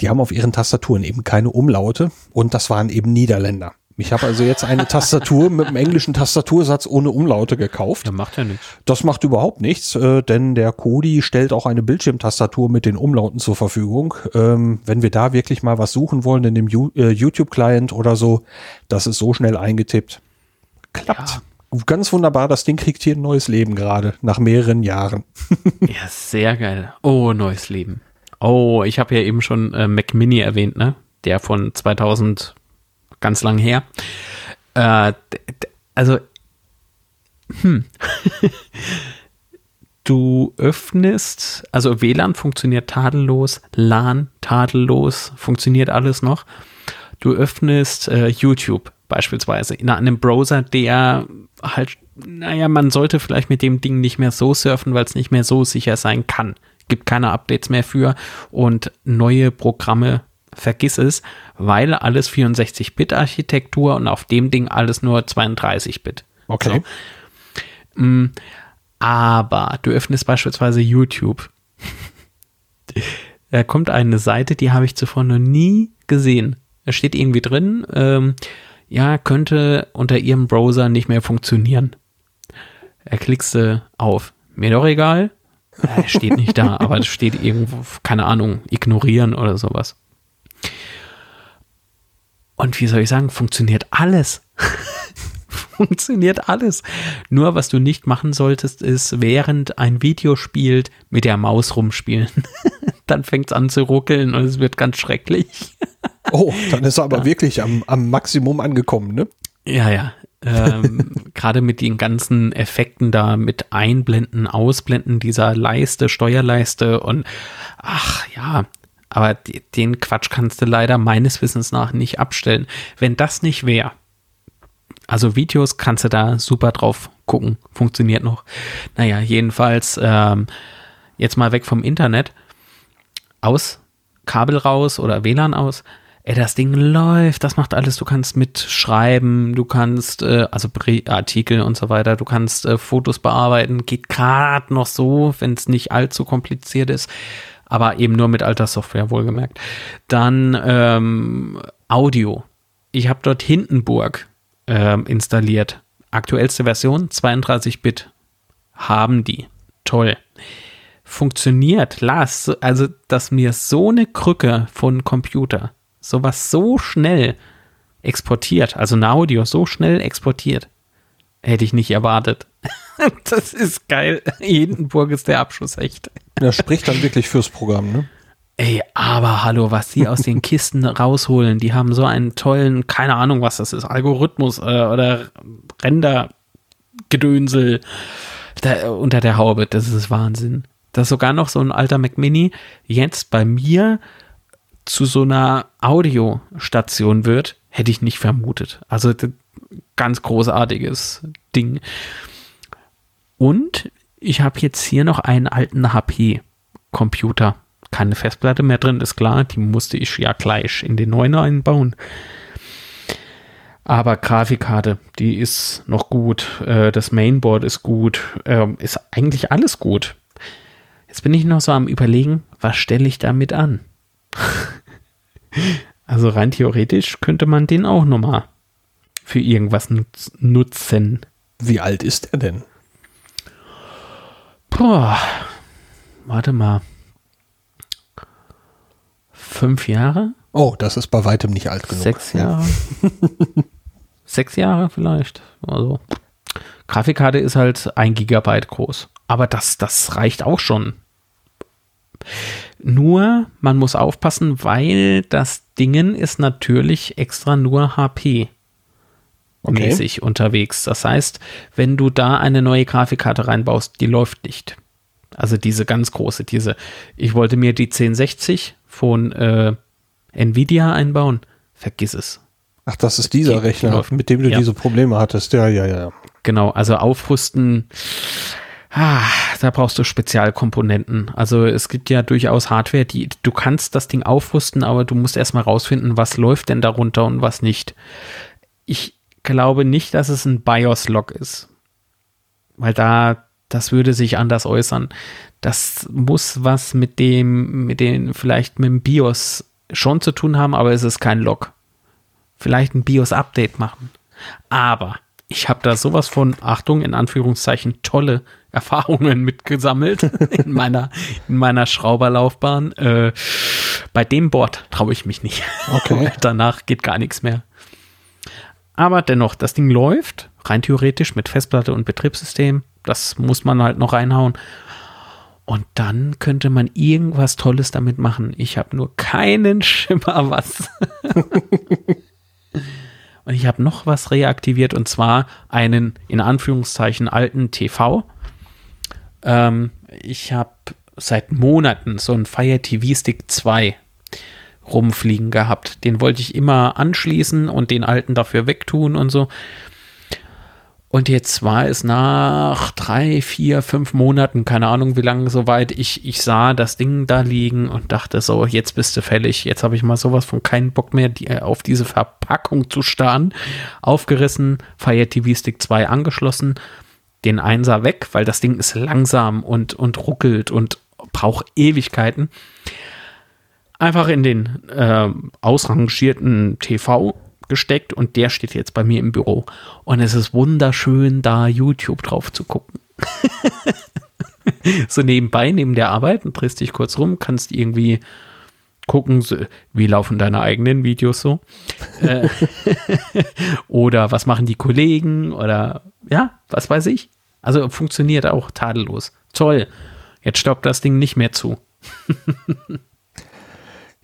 die haben auf ihren Tastaturen eben keine Umlaute und das waren eben Niederländer. Ich habe also jetzt eine Tastatur mit einem englischen Tastatursatz ohne Umlaute gekauft. Ja, macht ja nichts. Das macht überhaupt nichts, äh, denn der Kodi stellt auch eine Bildschirmtastatur mit den Umlauten zur Verfügung. Ähm, wenn wir da wirklich mal was suchen wollen in dem äh, YouTube-Client oder so, das ist so schnell eingetippt. Klappt. Ja ganz wunderbar. Das Ding kriegt hier ein neues Leben gerade, nach mehreren Jahren. ja, sehr geil. Oh, neues Leben. Oh, ich habe ja eben schon äh, Mac Mini erwähnt, ne? Der von 2000, ganz lang her. Äh, also, hm. du öffnest, also WLAN funktioniert tadellos, LAN tadellos, funktioniert alles noch. Du öffnest äh, YouTube beispielsweise in einem Browser, der halt, naja, man sollte vielleicht mit dem Ding nicht mehr so surfen, weil es nicht mehr so sicher sein kann. Gibt keine Updates mehr für und neue Programme vergiss es, weil alles 64-Bit-Architektur und auf dem Ding alles nur 32-Bit. Okay. So. Mm, aber du öffnest beispielsweise YouTube. da kommt eine Seite, die habe ich zuvor noch nie gesehen. Da steht irgendwie drin, ähm, ja, könnte unter ihrem Browser nicht mehr funktionieren. Er klickst du auf. Mir doch egal. Er steht nicht da, aber es steht irgendwo, keine Ahnung, ignorieren oder sowas. Und wie soll ich sagen, funktioniert alles. funktioniert alles. Nur was du nicht machen solltest, ist, während ein Video spielt, mit der Maus rumspielen. Dann fängt es an zu ruckeln und es wird ganz schrecklich. Oh, dann ist er aber ja. wirklich am, am Maximum angekommen, ne? Ja, ja. ähm, Gerade mit den ganzen Effekten da, mit Einblenden, Ausblenden dieser Leiste, Steuerleiste und ach ja, aber den Quatsch kannst du leider meines Wissens nach nicht abstellen. Wenn das nicht wäre, also Videos kannst du da super drauf gucken, funktioniert noch. Naja, jedenfalls ähm, jetzt mal weg vom Internet, aus, Kabel raus oder WLAN aus, ey, das Ding läuft, das macht alles, du kannst mitschreiben, du kannst, äh, also Artikel und so weiter, du kannst äh, Fotos bearbeiten, geht gerade noch so, wenn es nicht allzu kompliziert ist, aber eben nur mit alter Software, wohlgemerkt. Dann ähm, Audio. Ich habe dort Hindenburg ähm, installiert. Aktuellste Version, 32-Bit. Haben die. Toll. Funktioniert, Lars, also dass mir so eine Krücke von Computer sowas so schnell exportiert, also ein Audio so schnell exportiert, hätte ich nicht erwartet. das ist geil. Hindenburg ist der Abschuss echt. Er spricht dann wirklich fürs Programm, ne? Ey, aber hallo, was die aus den Kisten rausholen, die haben so einen tollen, keine Ahnung, was das ist, Algorithmus äh, oder Rendergedönsel unter der Haube. Das ist Wahnsinn. Das ist sogar noch so ein alter Mac Mini jetzt bei mir zu so einer Audiostation wird, hätte ich nicht vermutet. Also ganz großartiges Ding. Und ich habe jetzt hier noch einen alten HP-Computer. Keine Festplatte mehr drin, ist klar. Die musste ich ja gleich in den neuen einbauen. Aber Grafikkarte, die ist noch gut. Äh, das Mainboard ist gut. Ähm, ist eigentlich alles gut. Jetzt bin ich noch so am Überlegen, was stelle ich damit an? also rein theoretisch könnte man den auch nochmal für irgendwas nutzen. Wie alt ist er denn? Boah, warte mal. Fünf Jahre? Oh, das ist bei weitem nicht alt genug. Sechs Jahre. Sechs Jahre vielleicht. Also Grafikkarte ist halt ein Gigabyte groß. Aber das, das reicht auch schon. Nur, man muss aufpassen, weil das Dingen ist natürlich extra nur HP mäßig okay. unterwegs. Das heißt, wenn du da eine neue Grafikkarte reinbaust, die läuft nicht. Also diese ganz große, diese, ich wollte mir die 1060 von äh, Nvidia einbauen, vergiss es. Ach, das ist dieser die, Rechner, die mit dem du ja. diese Probleme hattest. Ja, ja, ja. Genau, also aufrüsten Ah, da brauchst du Spezialkomponenten. Also es gibt ja durchaus Hardware, die du kannst das Ding aufrüsten, aber du musst erstmal rausfinden, was läuft denn darunter und was nicht. Ich glaube nicht, dass es ein BIOS-Log ist. Weil da, das würde sich anders äußern. Das muss was mit dem, mit den, vielleicht mit dem BIOS schon zu tun haben, aber es ist kein Log. vielleicht ein BIOS-Update machen. Aber ich habe da sowas von, Achtung, in Anführungszeichen, tolle Erfahrungen mitgesammelt in meiner, in meiner Schrauberlaufbahn. Äh, bei dem Board traue ich mich nicht. Okay. Danach geht gar nichts mehr. Aber dennoch, das Ding läuft, rein theoretisch mit Festplatte und Betriebssystem. Das muss man halt noch reinhauen. Und dann könnte man irgendwas Tolles damit machen. Ich habe nur keinen Schimmer was. und ich habe noch was reaktiviert und zwar einen in Anführungszeichen alten TV. Ähm, ich habe seit Monaten so einen Fire TV Stick 2 rumfliegen gehabt. Den wollte ich immer anschließen und den alten dafür wegtun und so. Und jetzt war es nach drei, vier, fünf Monaten, keine Ahnung wie lange soweit, ich, ich sah das Ding da liegen und dachte so, jetzt bist du fällig. Jetzt habe ich mal sowas von keinen Bock mehr, die, auf diese Verpackung zu starren. Aufgerissen, Fire TV Stick 2 angeschlossen, den Einser weg, weil das Ding ist langsam und, und ruckelt und braucht Ewigkeiten. Einfach in den äh, ausrangierten TV gesteckt und der steht jetzt bei mir im Büro. Und es ist wunderschön, da YouTube drauf zu gucken. so nebenbei, neben der Arbeit, und drehst dich kurz rum, kannst irgendwie gucken, wie laufen deine eigenen Videos so. Äh, oder was machen die Kollegen oder ja, was weiß ich. Also funktioniert auch tadellos. Toll. Jetzt stoppt das Ding nicht mehr zu.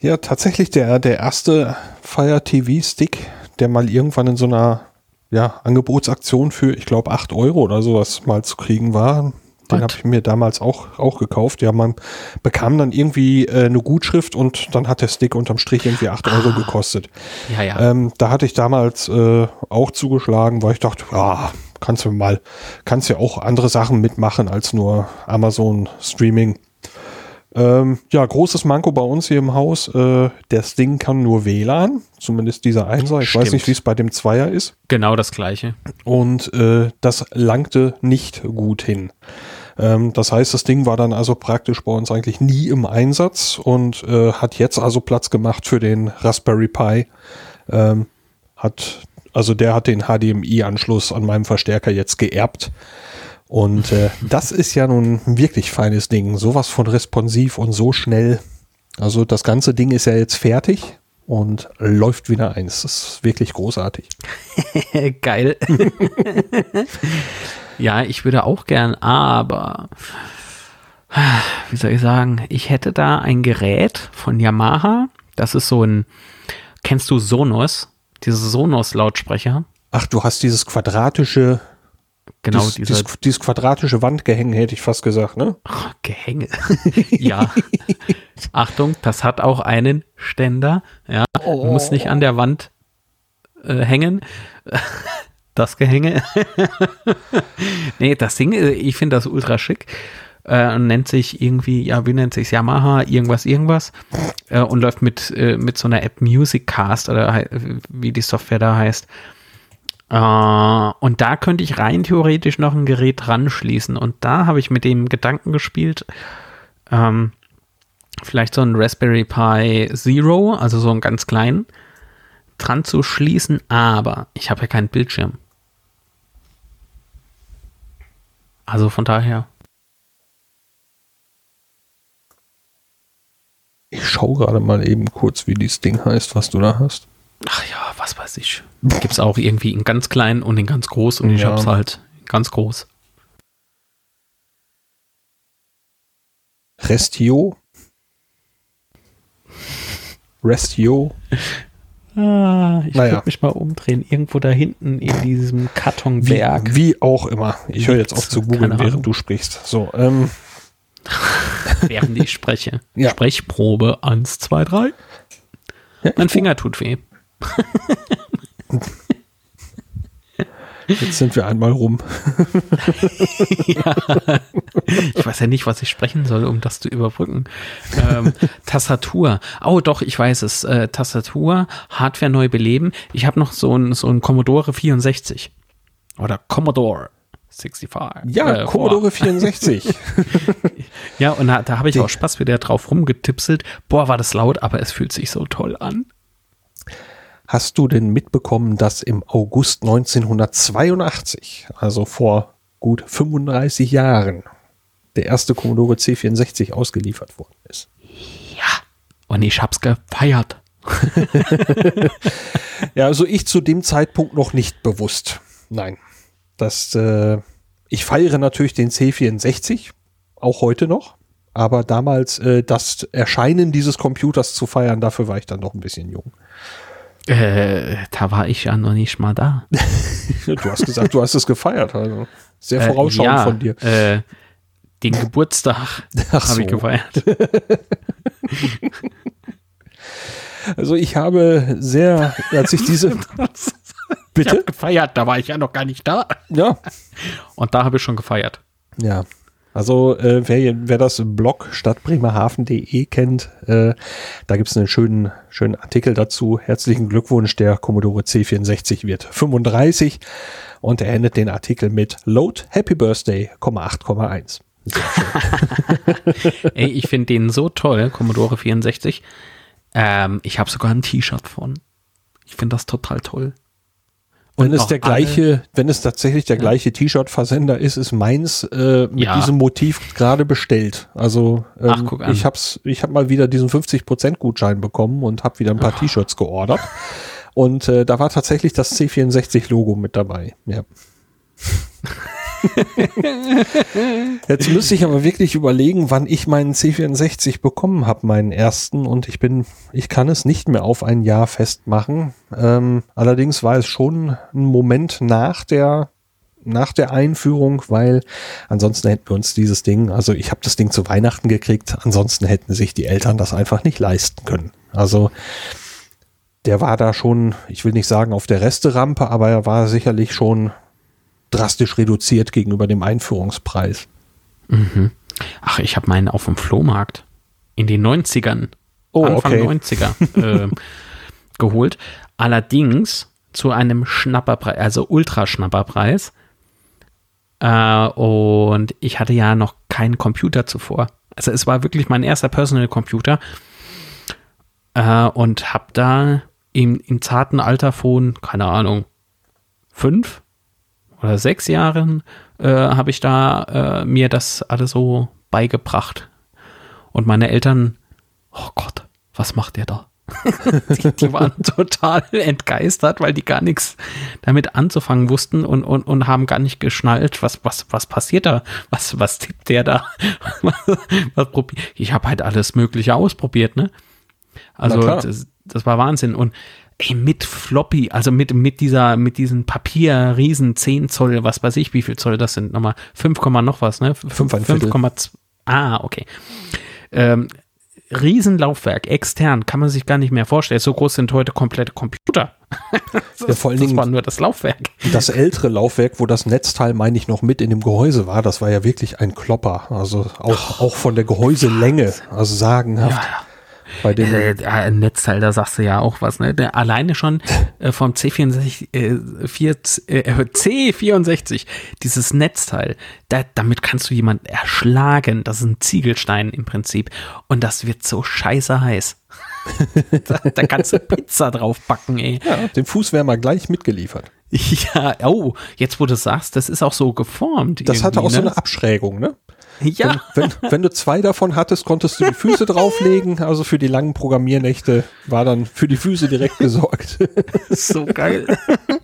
ja, tatsächlich der, der erste Fire TV Stick, der mal irgendwann in so einer ja, Angebotsaktion für, ich glaube, 8 Euro oder sowas mal zu kriegen war. Den habe ich mir damals auch, auch gekauft. Ja, man bekam dann irgendwie äh, eine Gutschrift und dann hat der Stick unterm Strich irgendwie 8 Euro ah. gekostet. Ja, ja. Ähm, da hatte ich damals äh, auch zugeschlagen, weil ich dachte, ja, kannst du mal, kannst ja auch andere Sachen mitmachen als nur Amazon Streaming. Ähm, ja, großes Manko bei uns hier im Haus. Äh, das Ding kann nur WLAN, zumindest dieser Einser. Ich Stimmt. weiß nicht, wie es bei dem Zweier ist. Genau das gleiche. Und äh, das langte nicht gut hin. Ähm, das heißt, das Ding war dann also praktisch bei uns eigentlich nie im Einsatz und äh, hat jetzt also Platz gemacht für den Raspberry Pi. Ähm, hat, also der hat den HDMI-Anschluss an meinem Verstärker jetzt geerbt. Und äh, das ist ja nun wirklich feines Ding. Sowas von responsiv und so schnell. Also das ganze Ding ist ja jetzt fertig und läuft wieder eins. Das ist wirklich großartig. Geil. ja, ich würde auch gern, aber wie soll ich sagen, ich hätte da ein Gerät von Yamaha. Das ist so ein, kennst du Sonos? Diese Sonos-Lautsprecher? Ach, du hast dieses quadratische Genau, dies, dieses, dieses quadratische Wandgehänge hätte ich fast gesagt, ne? Ach, Gehänge. ja. Achtung, das hat auch einen Ständer. Ja, oh. muss nicht an der Wand äh, hängen. das Gehänge. nee, das Ding, äh, ich finde das ultra schick. Äh, nennt sich irgendwie, ja, wie nennt sich Yamaha, irgendwas, irgendwas. Äh, und läuft mit, äh, mit so einer App Music Cast oder wie die Software da heißt. Uh, und da könnte ich rein theoretisch noch ein Gerät dran schließen. Und da habe ich mit dem Gedanken gespielt, ähm, vielleicht so ein Raspberry Pi Zero, also so einen ganz kleinen, dran zu schließen, aber ich habe ja keinen Bildschirm. Also von daher. Ich schaue gerade mal eben kurz, wie dieses Ding heißt, was du da hast. Ach ja, was weiß ich. Gibt es auch irgendwie in ganz klein und in ganz groß und ich ja. hab's halt ganz groß. Restio? Restio? Ah, ich naja. mich mal umdrehen. Irgendwo da hinten in diesem Kartonberg. Wie, wie auch immer. Ich höre jetzt auf zu googeln, während du sprichst. So, ähm. während ich spreche. Ja. Sprechprobe 1, 2, 3. Ja, mein Finger tut weh. Jetzt sind wir einmal rum. ja. Ich weiß ja nicht, was ich sprechen soll, um das zu überbrücken. Ähm, Tastatur. Oh, doch, ich weiß es. Äh, Tastatur, Hardware neu beleben. Ich habe noch so ein, so ein Commodore 64. Oder Commodore 65. Ja, äh, Commodore 64. ja, und da, da habe ich auch Spaß wieder drauf rumgetipselt. Boah, war das laut, aber es fühlt sich so toll an. Hast du denn mitbekommen, dass im August 1982, also vor gut 35 Jahren, der erste Commodore C64 ausgeliefert worden ist? Ja, und ich hab's gefeiert. ja, also ich zu dem Zeitpunkt noch nicht bewusst. Nein. Das, äh, ich feiere natürlich den C64, auch heute noch. Aber damals äh, das Erscheinen dieses Computers zu feiern, dafür war ich dann noch ein bisschen jung. Äh, da war ich ja noch nicht mal da. du hast gesagt, du hast es gefeiert. Also sehr vorausschauend äh, ja, von dir. Äh, den Geburtstag habe so. ich gefeiert. Also ich habe sehr, als ich diese Bitte? Ich gefeiert, da war ich ja noch gar nicht da. Ja. Und da habe ich schon gefeiert. Ja. Also äh, wer, wer das Blog stadtbremerhaven.de kennt, äh, da gibt es einen schönen, schönen Artikel dazu. Herzlichen Glückwunsch, der Commodore C64 wird 35 und er endet den Artikel mit Load Happy Birthday, 8,1. Ey, ich finde den so toll, Commodore 64. Ähm, ich habe sogar ein T-Shirt von. Ich finde das total toll. Wenn es der gleiche, wenn es tatsächlich der gleiche T-Shirt-Versender ist, ist meins äh, mit ja. diesem Motiv gerade bestellt. Also ähm, Ach, guck an. ich hab's, ich habe mal wieder diesen 50% Gutschein bekommen und habe wieder ein paar T-Shirts geordert. Und äh, da war tatsächlich das C64-Logo mit dabei. Ja. Jetzt müsste ich aber wirklich überlegen, wann ich meinen C64 bekommen habe, meinen ersten. Und ich bin, ich kann es nicht mehr auf ein Jahr festmachen. Ähm, allerdings war es schon ein Moment nach der nach der Einführung, weil ansonsten hätten wir uns dieses Ding, also ich habe das Ding zu Weihnachten gekriegt, ansonsten hätten sich die Eltern das einfach nicht leisten können. Also der war da schon, ich will nicht sagen auf der Resterampe, aber er war sicherlich schon drastisch reduziert gegenüber dem Einführungspreis. Mhm. Ach, ich habe meinen auf dem Flohmarkt in den 90ern, oh, Anfang okay. 90er äh, geholt. Allerdings zu einem Schnapperpreis, also Ultraschnapperpreis. Äh, und ich hatte ja noch keinen Computer zuvor. Also es war wirklich mein erster Personal Computer. Äh, und habe da im, im zarten Alter von, keine Ahnung, fünf, oder sechs Jahren äh, habe ich da äh, mir das alles so beigebracht. Und meine Eltern, oh Gott, was macht der da? die, die, waren total entgeistert, weil die gar nichts damit anzufangen wussten und, und, und haben gar nicht geschnallt, was, was, was passiert da? Was, was tippt der da? was, was ich habe halt alles Mögliche ausprobiert, ne? Also das, das war Wahnsinn. Und ey, mit Floppy, also mit, mit dieser, mit diesen Papier, riesen 10 Zoll, was weiß ich, wie viel Zoll das sind, nochmal 5, noch was, ne? 5,2. Ah, okay. Ähm, Riesenlaufwerk, extern, kann man sich gar nicht mehr vorstellen. So groß sind heute komplette Computer. das, ja, vor allen Dingen, das war nur das Laufwerk. Das ältere Laufwerk, wo das Netzteil, meine ich, noch mit in dem Gehäuse war, das war ja wirklich ein Klopper. Also auch, oh, auch von der Gehäuselänge, also sagenhaft. Ja, ja. Bei dem äh, äh, Netzteil, da sagst du ja auch was, ne? Der, alleine schon äh, vom C64, äh, 4, äh, C64, dieses Netzteil, da, damit kannst du jemanden erschlagen. Das ist ein Ziegelstein im Prinzip. Und das wird so scheiße heiß. da, da, kannst du Pizza drauf backen, ey. Ja, den Fußwärmer gleich mitgeliefert. Ja, oh, jetzt wo du sagst, das ist auch so geformt. Das hatte auch ne? so eine Abschrägung, ne? Ja. Wenn, wenn, wenn, du zwei davon hattest, konntest du die Füße drauflegen. Also für die langen Programmiernächte war dann für die Füße direkt gesorgt. so geil.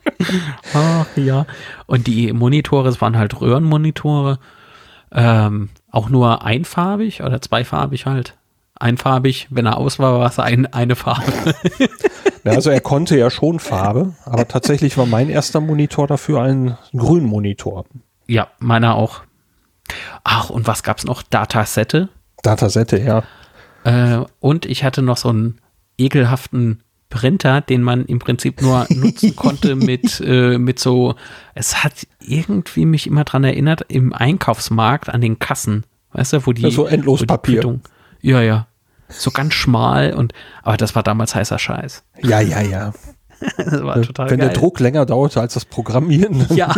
Ach ja. Und die Monitore, es waren halt Röhrenmonitore. Ähm, auch nur einfarbig oder zweifarbig halt. Einfarbig, wenn er aus war, war es ein, eine Farbe. Ja, also er konnte ja schon Farbe, aber tatsächlich war mein erster Monitor dafür ein Grünmonitor. Ja, meiner auch. Ach, und was gab es noch? Datasette. Datasette, ja. Äh, und ich hatte noch so einen ekelhaften Printer, den man im Prinzip nur nutzen konnte mit, äh, mit so, es hat irgendwie mich immer dran erinnert, im Einkaufsmarkt an den Kassen, weißt du, wo die. Ja, so endlos wo Papier. Quittung, ja, ja. So ganz schmal und, aber das war damals heißer Scheiß. Ja, ja, ja. das war total Wenn geil. der Druck länger dauerte als das Programmieren. Ja.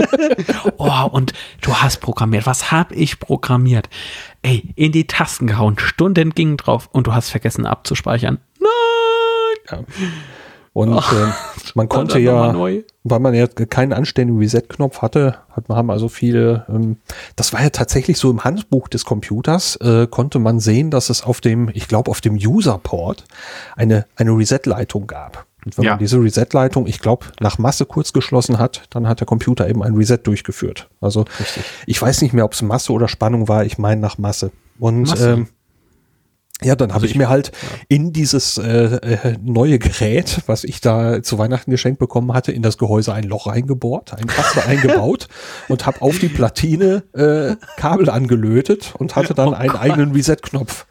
oh, und du hast programmiert. Was habe ich programmiert? Ey, in die Tasten gehauen. Stunden gingen drauf und du hast vergessen abzuspeichern. Nein! Ja. Und äh, man konnte ja, weil man ja keinen anständigen Reset-Knopf hatte, hat, haben also viele, ähm, das war ja tatsächlich so im Handbuch des Computers, äh, konnte man sehen, dass es auf dem, ich glaube auf dem User-Port eine, eine Reset-Leitung gab. Und wenn ja. man diese Reset-Leitung, ich glaube, nach Masse kurz geschlossen hat, dann hat der Computer eben ein Reset durchgeführt. Also Richtig. ich weiß nicht mehr, ob es Masse oder Spannung war, ich meine nach Masse. Und Masse. Ähm, ja, dann habe also ich, mir halt ja. in dieses äh, äh, neue Gerät, was ich da zu Weihnachten geschenkt bekommen hatte, in das Gehäuse ein Loch eingebohrt, ein Taster eingebaut und habe auf die Platine äh, Kabel angelötet und hatte dann oh einen eigenen Reset-Knopf.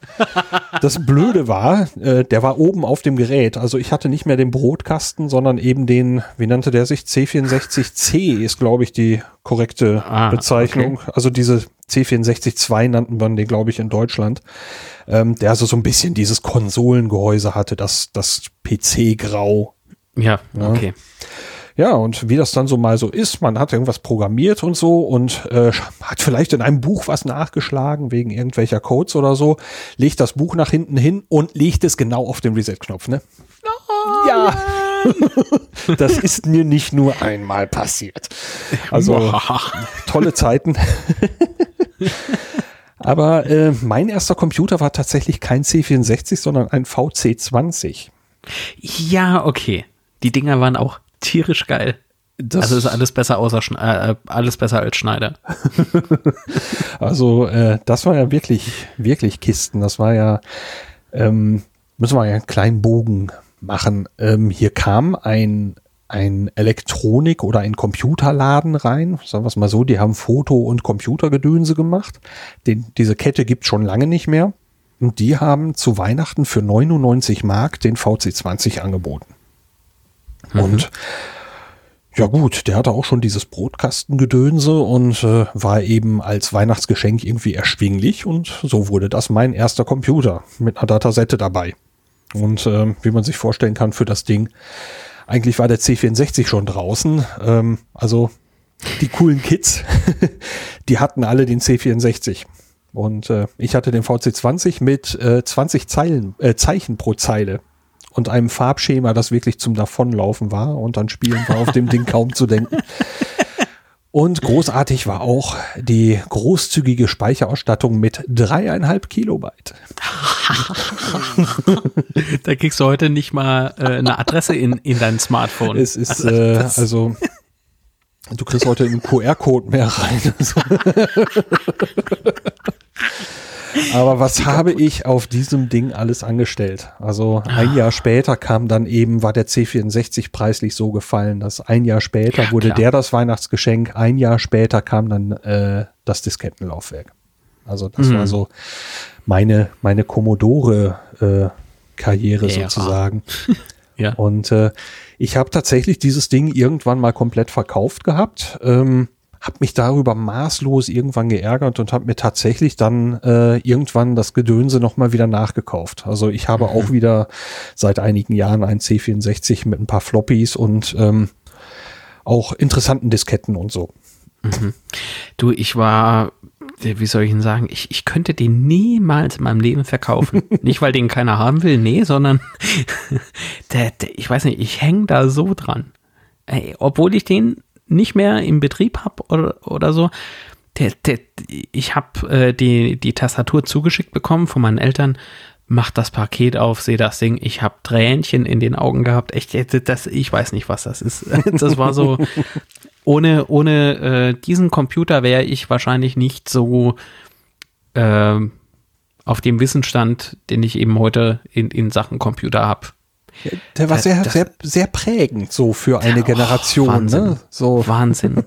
Das Blöde war, äh, der war oben auf dem Gerät. Also ich hatte nicht mehr den Brotkasten, sondern eben den, wie nannte der sich? C64C ist, glaube ich, die korrekte ah, Bezeichnung. Okay. Also diese C64-2 nannten wir den, glaube ich, in Deutschland. Ähm, der also so ein bisschen dieses Konsolengehäuse hatte, das, das PC-Grau. Ja, okay. Ja, und wie das dann so mal so ist, man hat irgendwas programmiert und so und äh, hat vielleicht in einem Buch was nachgeschlagen wegen irgendwelcher Codes oder so, legt das Buch nach hinten hin und legt es genau auf den Reset-Knopf, ne? Oh, ja. das ist mir nicht nur einmal passiert. Also tolle Zeiten. Aber äh, mein erster Computer war tatsächlich kein C64, sondern ein VC20. Ja, okay. Die Dinger waren auch tierisch geil. Das also ist alles besser außer äh, alles besser als Schneider. also äh, das war ja wirklich wirklich Kisten. Das war ja ähm, müssen wir ja einen kleinen Bogen machen. Ähm, hier kam ein ein Elektronik- oder ein Computerladen rein, sagen wir es mal so, die haben Foto- und Computergedönse gemacht. Den, diese Kette gibt schon lange nicht mehr. Und die haben zu Weihnachten für 99 Mark den VC20 angeboten. Mhm. Und ja gut, der hatte auch schon dieses Brotkastengedönse und äh, war eben als Weihnachtsgeschenk irgendwie erschwinglich und so wurde das mein erster Computer mit einer Datasette dabei. Und äh, wie man sich vorstellen kann, für das Ding eigentlich war der C64 schon draußen. Ähm, also die coolen Kids, die hatten alle den C64. Und äh, ich hatte den VC20 mit äh, 20 Zeilen, äh, Zeichen pro Zeile und einem Farbschema, das wirklich zum Davonlaufen war. Und dann Spielen war auf dem Ding kaum zu denken. Und großartig war auch die großzügige Speicherausstattung mit dreieinhalb Kilobyte. da kriegst du heute nicht mal äh, eine Adresse in, in dein Smartphone. Es ist also, äh, also du kriegst heute einen QR-Code mehr rein. Aber was habe ich auf diesem Ding alles angestellt? Also ein ah. Jahr später kam dann eben, war der C64 preislich so gefallen, dass ein Jahr später ja, wurde klar. der das Weihnachtsgeschenk, ein Jahr später kam dann äh, das Diskettenlaufwerk. Also das mhm. war so meine, meine Commodore-Karriere äh, sozusagen. ja. Und äh, ich habe tatsächlich dieses Ding irgendwann mal komplett verkauft gehabt. Ähm, habe mich darüber maßlos irgendwann geärgert und habe mir tatsächlich dann äh, irgendwann das Gedönse nochmal wieder nachgekauft. Also ich habe mhm. auch wieder seit einigen Jahren ein C64 mit ein paar Floppies und ähm, auch interessanten Disketten und so. Mhm. Du, ich war, wie soll ich denn sagen, ich, ich könnte den niemals in meinem Leben verkaufen. nicht, weil den keiner haben will, nee, sondern der, der, ich weiß nicht, ich hänge da so dran. Ey, obwohl ich den nicht mehr im Betrieb habe oder, oder so. Der, der, ich habe äh, die, die Tastatur zugeschickt bekommen von meinen Eltern. Mach das Paket auf, sehe das Ding. Ich habe Tränchen in den Augen gehabt. Echt, das, ich weiß nicht, was das ist. Das war so. Ohne, ohne äh, diesen Computer wäre ich wahrscheinlich nicht so äh, auf dem Wissensstand, den ich eben heute in, in Sachen Computer habe. Der war sehr, das, sehr, sehr prägend so für eine oh, Generation. Wahnsinn. Ne? So. Wahnsinn.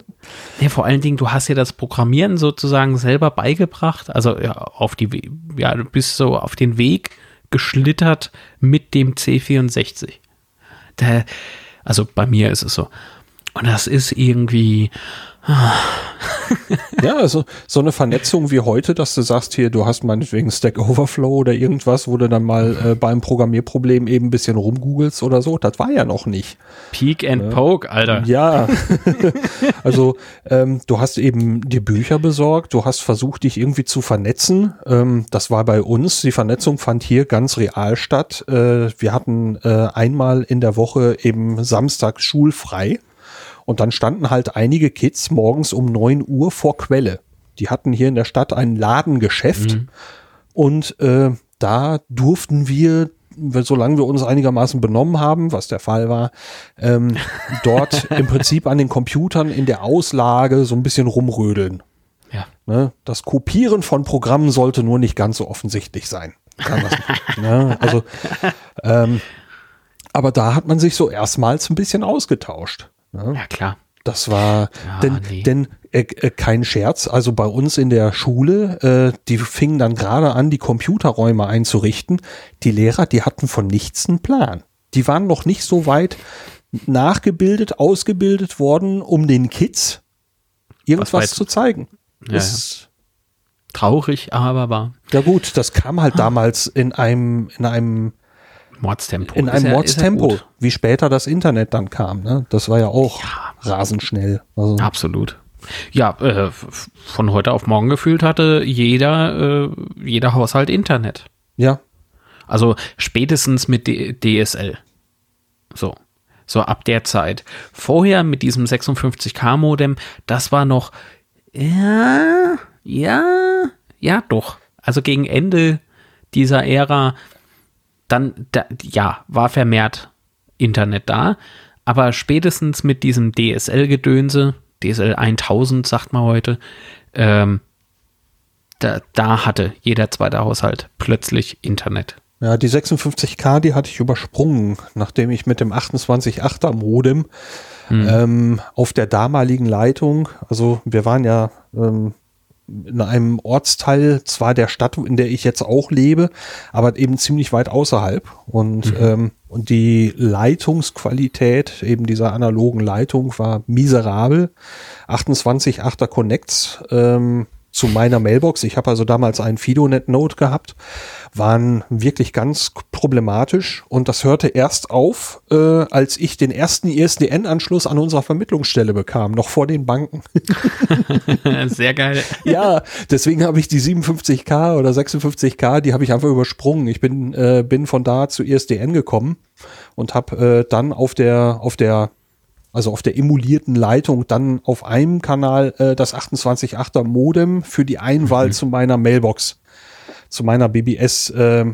ja, vor allen Dingen, du hast ja das Programmieren sozusagen selber beigebracht, also ja, auf die, ja, du bist so auf den Weg geschlittert mit dem C64. Der, also bei mir ist es so. Und das ist irgendwie, ja, also so eine Vernetzung wie heute, dass du sagst hier, du hast meinetwegen Stack Overflow oder irgendwas, wo du dann mal äh, beim Programmierproblem eben ein bisschen rumgoogelst oder so, das war ja noch nicht. Peak and Ja. Poke, Alter. Ja, also ähm, du hast eben die Bücher besorgt, du hast versucht, dich irgendwie zu vernetzen. Ähm, das war bei uns, die Vernetzung fand hier ganz real statt. Äh, wir hatten äh, einmal in der Woche eben Samstag schulfrei und dann standen halt einige Kids morgens um 9 Uhr vor Quelle. Die hatten hier in der Stadt ein Ladengeschäft und äh, da durften wir solange wir uns einigermaßen benommen haben, was der Fall war, ähm, dort im Prinzip an den Computern in der Auslage so ein bisschen rumrödeln. Ja. Ne? Das Kopieren von Programmen sollte nur nicht ganz so offensichtlich sein. Ne? Also, ähm, aber da hat man sich so erstmals ein bisschen ausgetauscht. Ne? Ja, klar. Das war, Ja, denn, nee. denn äh, äh, kein Scherz, also bei uns in der Schule, äh, die fingen dann gerade an, die Computerräume einzurichten. Die Lehrer, die hatten von nichts einen Plan. Die waren noch nicht so weit nachgebildet, ausgebildet worden, um den Kids irgendwas zu zeigen. Ja, Das- Traurig, aber wahr. ja gut, das kam halt damals in einem, in einem, Mordstempo. in einem ja- ist ja Mordstempo, wie später das Internet dann kam. Ne? Das war ja auch rasend schnell. Also, Absolut. Ja, äh, von heute auf morgen gefühlt hatte jeder, äh, jeder Haushalt Internet. ja, Also spätestens mit D DSL. So. So ab der Zeit. Vorher mit diesem 56K-Modem, das war noch, ja, ja, ja, doch. Also gegen Ende dieser Ära, dann, da, ja, war vermehrt Internet da. Aber spätestens mit diesem DSL-Gedönse, DSL 1000 sagt man heute, ähm, da, da hatte jeder zweite Haushalt plötzlich Internet. Ja, die 56K, die hatte ich übersprungen, nachdem ich mit dem 28.8er Modem ähm, auf der damaligen Leitung, also wir waren ja ähm, in einem Ortsteil zwar der Stadt, in der ich jetzt auch lebe, aber eben ziemlich weit außerhalb. Und, ähm, und die Leitungsqualität eben dieser analogen Leitung war miserabel. 28.8er Connects ähm, zu meiner Mailbox. Ich habe also damals einen Fidonet Note gehabt, waren wirklich ganz problematisch und das hörte erst auf, äh, als ich den ersten ISDN-Anschluss an unserer Vermittlungsstelle bekam, noch vor den Banken. Sehr geil. ja, deswegen habe ich die 57K oder 56K, die habe ich einfach übersprungen. Ich bin, äh, bin von da zu ISDN gekommen und habe äh, dann auf der, auf der, also auf der emulierten Leitung dann auf einem Kanal äh, das 28.8er Modem für die Einwahl zu meiner Mailbox, zu meiner BBS, äh,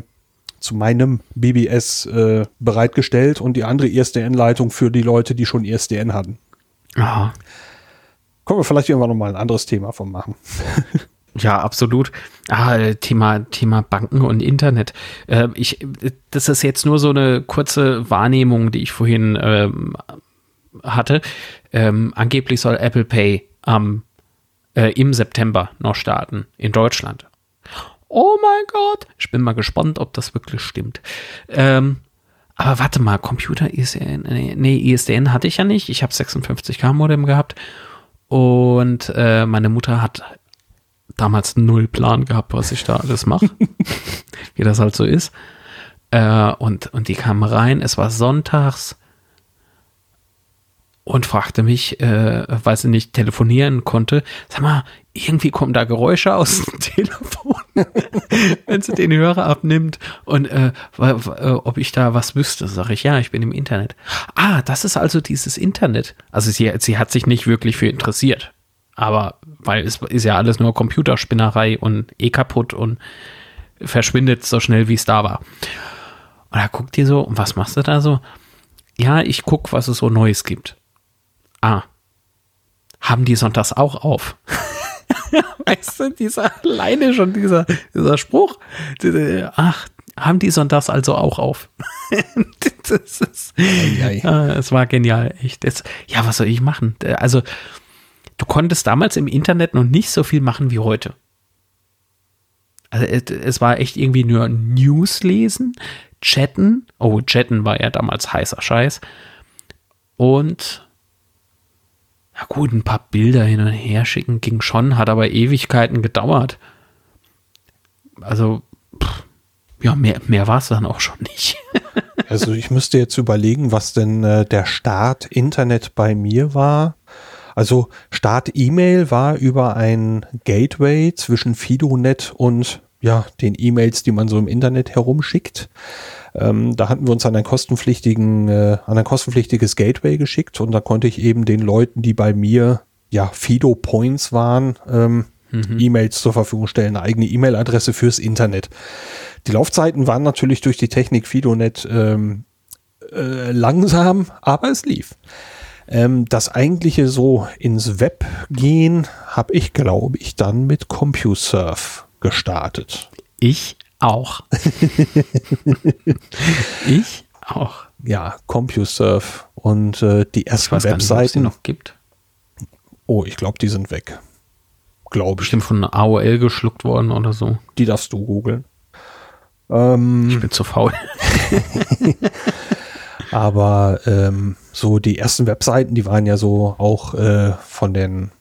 zu meinem BBS äh, bereitgestellt und die andere ISDN-Leitung für die Leute, die schon ISDN hatten. Aha. Können wir vielleicht irgendwann nochmal ein anderes Thema von machen. Ja, absolut. Ah, Thema, Thema Banken und Internet. Äh, ich, das ist jetzt nur so eine kurze Wahrnehmung, die ich vorhin ähm, hatte. Ähm, angeblich soll Apple Pay am, äh, im September noch starten in Deutschland. Oh mein Gott. Ich bin mal gespannt, ob das wirklich stimmt. Ähm, aber warte mal, Computer ISDN, nee, ISDN hatte ich ja nicht. Ich habe 56K Modem gehabt. Und äh, meine Mutter hat damals null Plan gehabt, was ich da alles mache. Wie das halt so ist. Äh, und, und die kam rein, es war sonntags und fragte mich, äh, weil sie nicht telefonieren konnte, sag mal, irgendwie kommen da Geräusche aus dem Telefon, wenn sie den Hörer abnimmt und äh, äh, ob ich da was wüsste. Sag ich, ja, ich bin im Internet. Ah, das ist also dieses Internet. Also sie, sie hat sich nicht wirklich für interessiert. Aber weil es ist ja alles nur Computerspinnerei und eh kaputt und verschwindet so schnell, wie es da war. Und da guckt die so, und was machst du da so? Ja, ich guck, was es so Neues gibt. Ah. Haben die sonntags auch auf? weißt du, dieser alleine schon dieser, dieser Spruch. Diese, Ach, haben die sonntags also auch auf? das ist, ei. ja, es war genial, echt. Das, ja, was soll ich machen? Also, du konntest damals im Internet noch nicht so viel machen wie heute. Also es, es war echt irgendwie nur News lesen, chatten. Oh, chatten war ja damals heißer Scheiß. Und Na gut, ein paar Bilder hin und her schicken ging schon, hat aber Ewigkeiten gedauert. Also, pff, ja, mehr, mehr war es dann auch schon nicht. Also ich müsste jetzt überlegen, was denn äh, der Start Internet bei mir war. Also Start E-Mail war über ein Gateway zwischen FidoNet und ja, den E-Mails, die man so im Internet herumschickt. Ähm, da hatten wir uns an ein kostenpflichtigen, äh, an ein kostenpflichtiges Gateway geschickt und da konnte ich eben den Leuten, die bei mir ja Fido Points waren, ähm, mhm. E-Mails zur Verfügung stellen, eine eigene E-Mail-Adresse fürs Internet. Die Laufzeiten waren natürlich durch die Technik FidoNet ähm, äh, langsam, aber es lief. Ähm, das eigentliche so ins Web gehen habe ich, glaube ich, dann mit CompuServe gestartet. Ich auch. ich auch. Ja, CompuServe und äh, die ersten ich weiß Webseiten. Nicht, ob es noch gibt. Oh, ich glaube, die sind weg. Glaube ich. Bestimmt von AOL geschluckt worden oder so. Die darfst du googeln. Ähm, ich bin zu faul. aber ähm, so die ersten Webseiten, die waren ja so auch äh, von den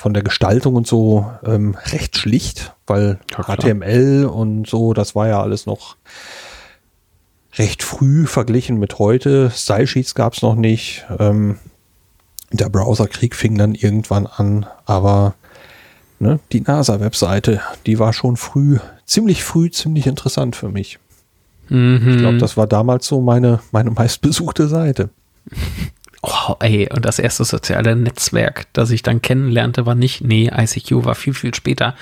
von der Gestaltung und so ähm, recht schlicht, weil ja, HTML und so, das war ja alles noch recht früh verglichen mit heute. Style Sheets gab es noch nicht. Ähm, der Browserkrieg fing dann irgendwann an, aber ne, die NASA-Webseite, die war schon früh, ziemlich früh, ziemlich interessant für mich. Mhm. Ich glaube, das war damals so meine, meine meistbesuchte Seite. Oh, ey, und das erste soziale Netzwerk, das ich dann kennenlernte, war nicht, nee, ICQ war viel, viel später,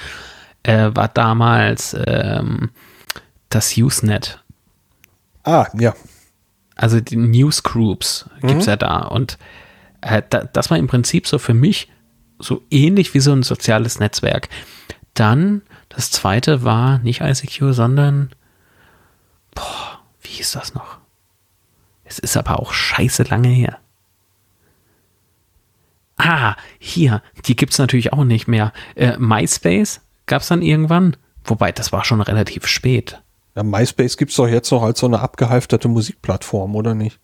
äh, war damals ähm, das Usenet. Ah, ja. Also die Newsgroups mhm. gibt es ja da. Und äh, da, das war im Prinzip so für mich so ähnlich wie so ein soziales Netzwerk. Dann, das zweite war nicht ICQ, sondern, boah, wie hieß das noch? Es ist aber auch scheiße lange her. Ah, hier, die gibt es natürlich auch nicht mehr. Äh, MySpace gab es dann irgendwann, wobei das war schon relativ spät. Ja, MySpace gibt es doch jetzt noch als so eine abgehalfterte Musikplattform, oder nicht?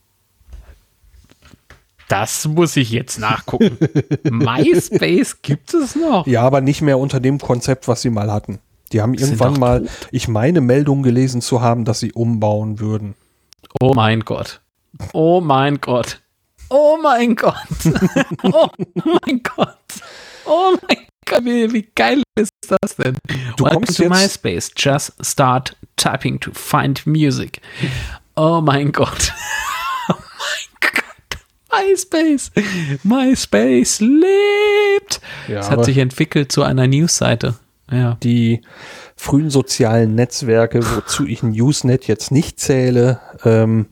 Das muss ich jetzt nachgucken. MySpace gibt es noch? Ja, aber nicht mehr unter dem Konzept, was sie mal hatten. Die haben irgendwann mal, tot. ich meine, Meldungen gelesen zu haben, dass sie umbauen würden. Oh mein Gott. Oh mein Gott. Oh mein Gott. Oh mein Gott. Oh mein Gott. Wie, wie geil ist das denn? Du Welcome kommst to MySpace. Just start typing to find music. Oh mein Gott. Oh mein Gott. MySpace. MySpace lebt. Ja, es hat sich entwickelt zu einer Newsseite. Ja. Die frühen sozialen Netzwerke, wozu ich ein Newsnet jetzt nicht zähle, ähm,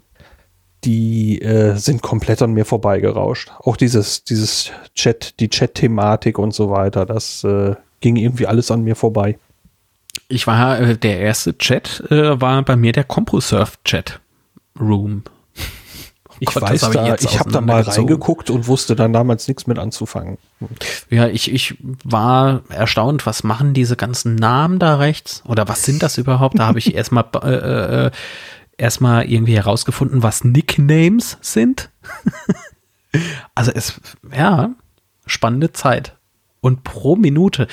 die äh, sind komplett an mir vorbeigerauscht. Auch dieses, dieses Chat, die Chat-Thematik und so weiter, das äh, ging irgendwie alles an mir vorbei. Ich war, äh, der erste Chat äh, war bei mir der CompuServe-Chat-Room. Ich Gott, weiß da, ich, ich habe da mal reingeguckt und wusste dann damals nichts mit anzufangen. Ja, ich, ich war erstaunt, was machen diese ganzen Namen da rechts? Oder was sind das überhaupt? Da habe ich erstmal äh, äh, erstmal irgendwie herausgefunden, was Nicknames sind. also es, ja, spannende Zeit. Und pro Minute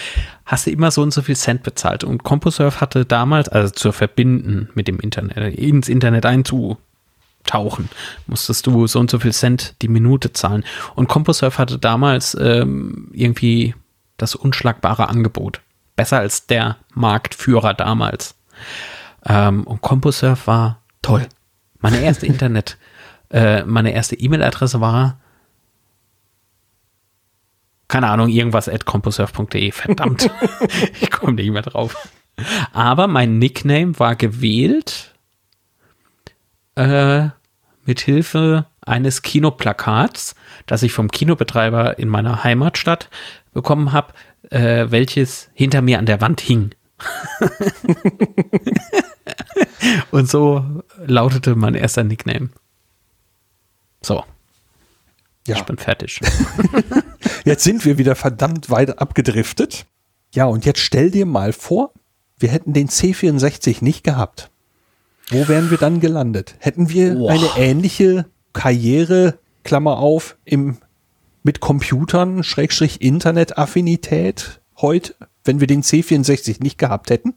hast du immer so und so viel Cent bezahlt. Und CompuServe hatte damals, also zu verbinden mit dem Internet, ins Internet einzutauchen, musstest du so und so viel Cent die Minute zahlen. Und CompuServe hatte damals ähm, irgendwie das unschlagbare Angebot. Besser als der Marktführer damals. Ähm, und CompuServe war Toll. Meine erste Internet, äh, meine erste E-Mail-Adresse war keine Ahnung, irgendwas at composurf.de. Verdammt. ich komme nicht mehr drauf. Aber mein Nickname war gewählt äh, mit Hilfe eines Kinoplakats, das ich vom Kinobetreiber in meiner Heimatstadt bekommen habe, äh, welches hinter mir an der Wand hing. Und so lautete mein erster Nickname. So. Ja. Ich bin fertig. jetzt sind wir wieder verdammt weit abgedriftet. Ja, und jetzt stell dir mal vor, wir hätten den C64 nicht gehabt. Wo wären wir dann gelandet? Hätten wir Boah. eine ähnliche Karriere, Klammer auf, im mit Computern, Schrägstrich Internetaffinität heute, wenn wir den C64 nicht gehabt hätten?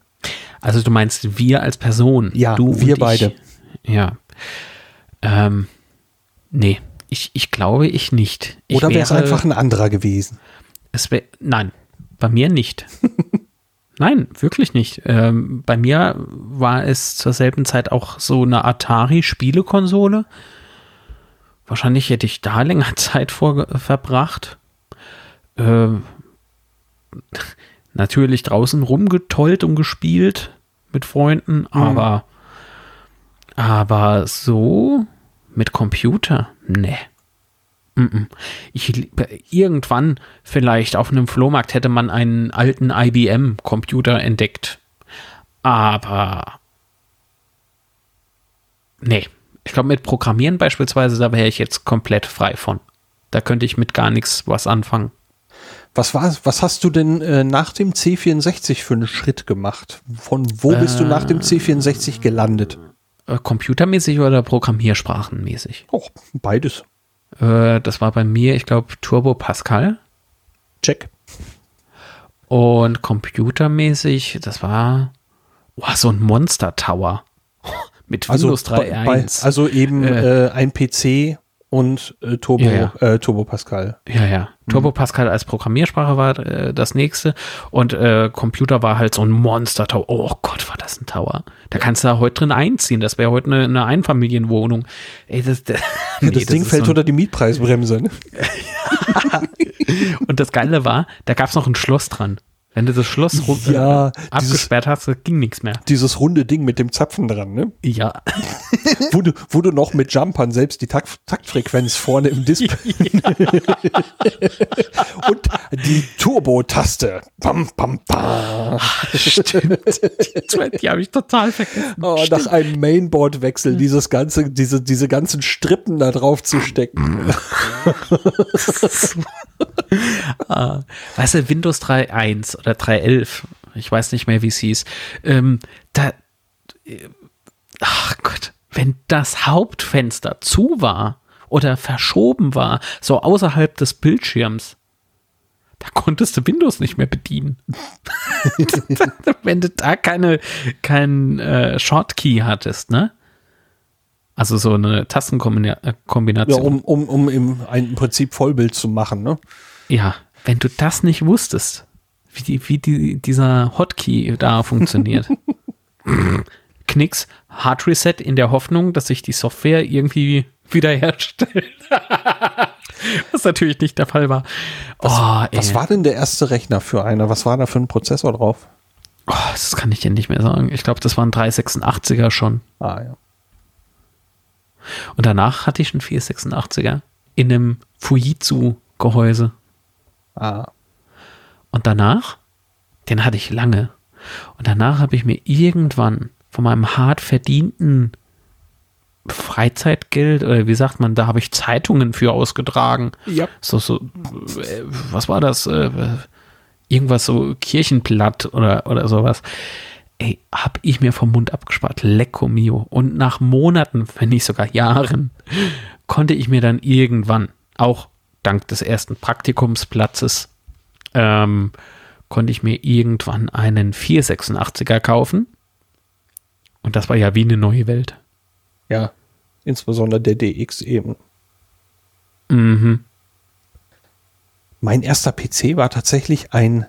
Also du meinst wir als Person? Ja, du wir beide. Ja. Ähm, nee, ich, ich glaube ich nicht. Ich Oder wäre es einfach ein anderer gewesen? Es wär, nein, bei mir nicht. nein, wirklich nicht. Ähm, bei mir war es zur selben Zeit auch so eine Atari-Spielekonsole. Wahrscheinlich hätte ich da länger Zeit vor, verbracht. Ähm, natürlich draußen rumgetollt und gespielt mit Freunden, mhm. aber, aber so mit Computer, ne. Ich, irgendwann vielleicht auf einem Flohmarkt hätte man einen alten IBM-Computer entdeckt. Aber nee, ich glaube mit Programmieren beispielsweise, da wäre ich jetzt komplett frei von. Da könnte ich mit gar nichts was anfangen. Was war, was hast du denn äh, nach dem C64 für einen Schritt gemacht? Von wo bist du nach dem äh, C64 gelandet? Äh, computermäßig oder programmiersprachenmäßig? Oh, beides. Äh, das war bei mir, ich glaube, Turbo Pascal. Check. Und computermäßig, das war oh, so ein Monster Tower. Mit also Windows also 3.1. Also eben ein PC und äh, Turbo, ja, ja. Äh, Turbo Pascal. Ja, ja. Turbo mhm. Pascal als Programmiersprache war äh, das nächste und äh, Computer war halt so ein Monster Tower. Oh Gott, war das ein Tower. Da kannst du da heute drin einziehen. Das wäre heute eine, eine, Einfamilienwohnung. Ey, das, das, nee, das Ding fällt so unter die Mietpreisbremse. Ne? und das Geile war, da gab es noch ein Schloss dran. Wenn du das Schloss ja, äh, abgesperrt dieses, hast, ging nichts mehr. Dieses runde Ding mit dem Zapfen dran, ne? Ja. wo, du, wo du noch mit Jumpern selbst die Takt, Taktfrequenz vorne im Display. Und die Turbo-Taste. Bam, bam, bam. Stimmt. Die, die habe ich total vergessen. Oh, nach einem Mainboard-Wechsel dieses ganze, diese, diese ganzen Strippen da drauf zu stecken. ah, weißt du, Windows 3.1 oder 3.11, ich weiß nicht mehr, wie es hieß, ähm, da, äh, ach Gott, wenn das Hauptfenster zu war oder verschoben war, so außerhalb des Bildschirms, da konntest du Windows nicht mehr bedienen. wenn du da keine, kein äh, Shortkey hattest, ne? Also so eine Tastenkombination. Ja, um, um, um im, im Prinzip Vollbild zu machen, ne? Ja, wenn du das nicht wusstest, wie, die, wie die, dieser Hotkey da funktioniert. Knicks, Hard Reset in der Hoffnung, dass sich die Software irgendwie wiederherstellt. was natürlich nicht der Fall war. Was, oh, was war denn der erste Rechner für einer? Was war da für ein Prozessor drauf? Oh, das kann ich dir nicht mehr sagen. Ich glaube, das waren 386er schon. Ah, ja. Und danach hatte ich einen 486er in einem Fujitsu-Gehäuse. Ah. Und danach, den hatte ich lange. Und danach habe ich mir irgendwann von meinem hart verdienten Freizeitgeld, oder wie sagt man, da habe ich Zeitungen für ausgetragen. Ja. So, so, äh, was war das? Äh, irgendwas so Kirchenblatt oder, oder sowas. Ey, hab ich mir vom Mund abgespart. Lecco mio. Und nach Monaten, wenn nicht sogar Jahren, konnte ich mir dann irgendwann auch dank des ersten Praktikumsplatzes ähm, konnte ich mir irgendwann einen 486er kaufen. Und das war ja wie eine neue Welt. Ja, insbesondere der DX eben. Mhm. Mein erster PC war tatsächlich ein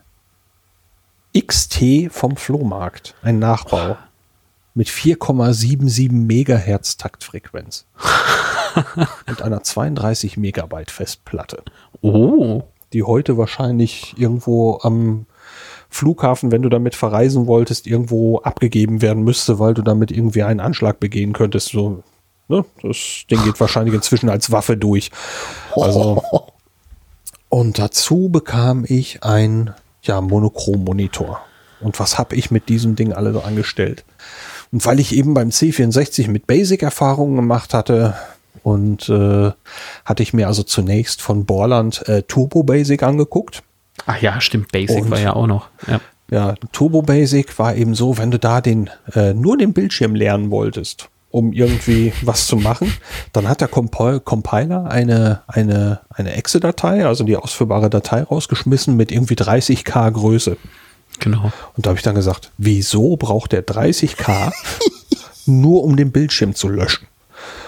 XT vom Flohmarkt, ein Nachbau. Oh. Mit 4,77 Megahertz Taktfrequenz. und einer 32 Megabyte Festplatte. Oh. Die heute wahrscheinlich irgendwo am Flughafen, wenn du damit verreisen wolltest, irgendwo abgegeben werden müsste, weil du damit irgendwie einen Anschlag begehen könntest. So, ne? Das Ding geht wahrscheinlich inzwischen als Waffe durch. Also. Und dazu bekam ich ein ja, Monochrom-Monitor. Und was habe ich mit diesem Ding alle so angestellt? Und weil ich eben beim C64 mit Basic-Erfahrungen gemacht hatte, und äh, hatte ich mir also zunächst von Borland äh, Turbo Basic angeguckt. Ach ja, stimmt, Basic und, war ja auch noch. Ja. ja, Turbo Basic war eben so, wenn du da den äh, nur den Bildschirm lernen wolltest um irgendwie was zu machen. Dann hat der Compi Compiler eine, eine, eine Exe-Datei, also die ausführbare Datei rausgeschmissen mit irgendwie 30k Größe. Genau. Und da habe ich dann gesagt, wieso braucht der 30k nur um den Bildschirm zu löschen?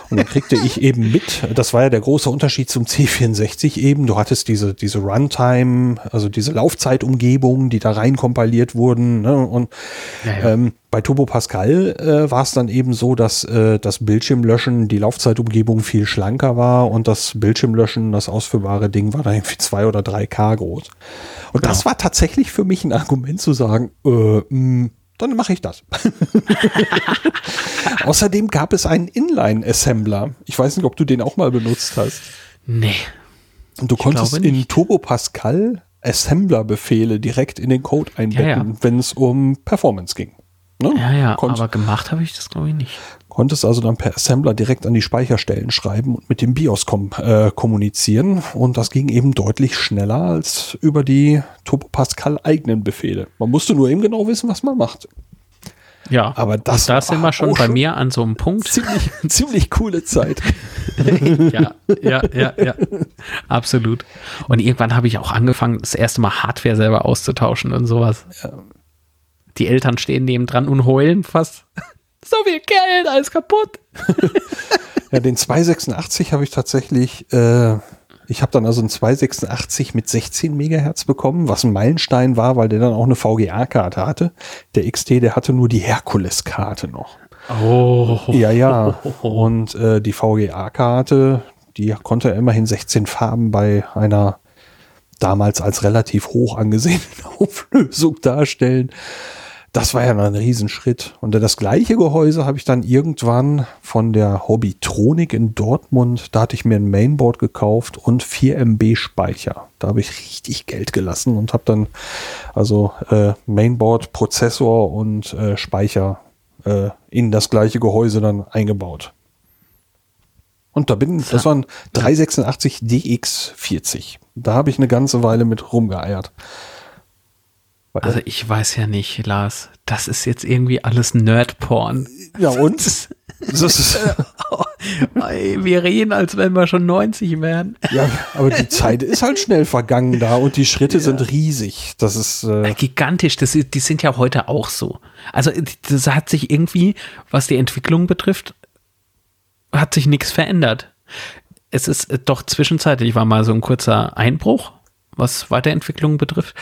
Und dann kriegte ich eben mit, das war ja der große Unterschied zum C64 eben, du hattest diese, diese Runtime, also diese Laufzeitumgebungen, die da rein kompiliert wurden. Ne? Und ja, ja. Ähm, bei Turbo Pascal äh, war es dann eben so, dass äh, das Bildschirmlöschen, die Laufzeitumgebung viel schlanker war und das Bildschirmlöschen, das ausführbare Ding, war dann irgendwie zwei oder drei K groß. Und genau. das war tatsächlich für mich ein Argument zu sagen, äh, mh, hm, dann mache ich das. Außerdem gab es einen Inline-Assembler. Ich weiß nicht, ob du den auch mal benutzt hast. Nee. Und du konntest in Turbo Pascal Assembler-Befehle direkt in den Code einbetten, ja, ja. wenn es um Performance ging. Ne? Ja, ja, Konnt, aber gemacht habe ich das, glaube ich, nicht. Konntest also dann per Assembler direkt an die Speicherstellen schreiben und mit dem BIOS kom äh, kommunizieren. Und das ging eben deutlich schneller als über die Turbo Pascal eigenen Befehle. Man musste nur eben genau wissen, was man macht. Ja, aber das da sind wir schon bei mir an so einem Punkt. Ziemlich, ziemlich coole Zeit. ja, ja, ja, ja. Absolut. Und irgendwann habe ich auch angefangen, das erste Mal Hardware selber auszutauschen und sowas. Ja. Die Eltern stehen neben dran und heulen fast. So viel Geld, alles kaputt. ja, den 286 habe ich tatsächlich, äh, ich habe dann also einen 286 mit 16 Megahertz bekommen, was ein Meilenstein war, weil der dann auch eine VGA-Karte hatte. Der XT, der hatte nur die Herkules-Karte noch. Oh. Ja, ja. Und äh, die VGA-Karte, die konnte immerhin 16 Farben bei einer damals als relativ hoch angesehenen Auflösung darstellen das war ja ein Riesenschritt. Und das gleiche Gehäuse habe ich dann irgendwann von der Hobbytronik in Dortmund, da hatte ich mir ein Mainboard gekauft und 4 MB Speicher. Da habe ich richtig Geld gelassen und habe dann also äh, Mainboard, Prozessor und äh, Speicher äh, in das gleiche Gehäuse dann eingebaut. Und da bin, das waren 386 DX40. Da habe ich eine ganze Weile mit rumgeeiert. Also ich weiß ja nicht, Lars. Das ist jetzt irgendwie alles Nerd-Porn. Ja und? wir reden, als wenn wir schon 90 wären. Ja, aber die Zeit ist halt schnell vergangen da und die Schritte ja. sind riesig. Das ist äh gigantisch. Das, die sind ja heute auch so. Also das hat sich irgendwie, was die Entwicklung betrifft, hat sich nichts verändert. Es ist doch zwischenzeitlich war mal so ein kurzer Einbruch, was Weiterentwicklung betrifft.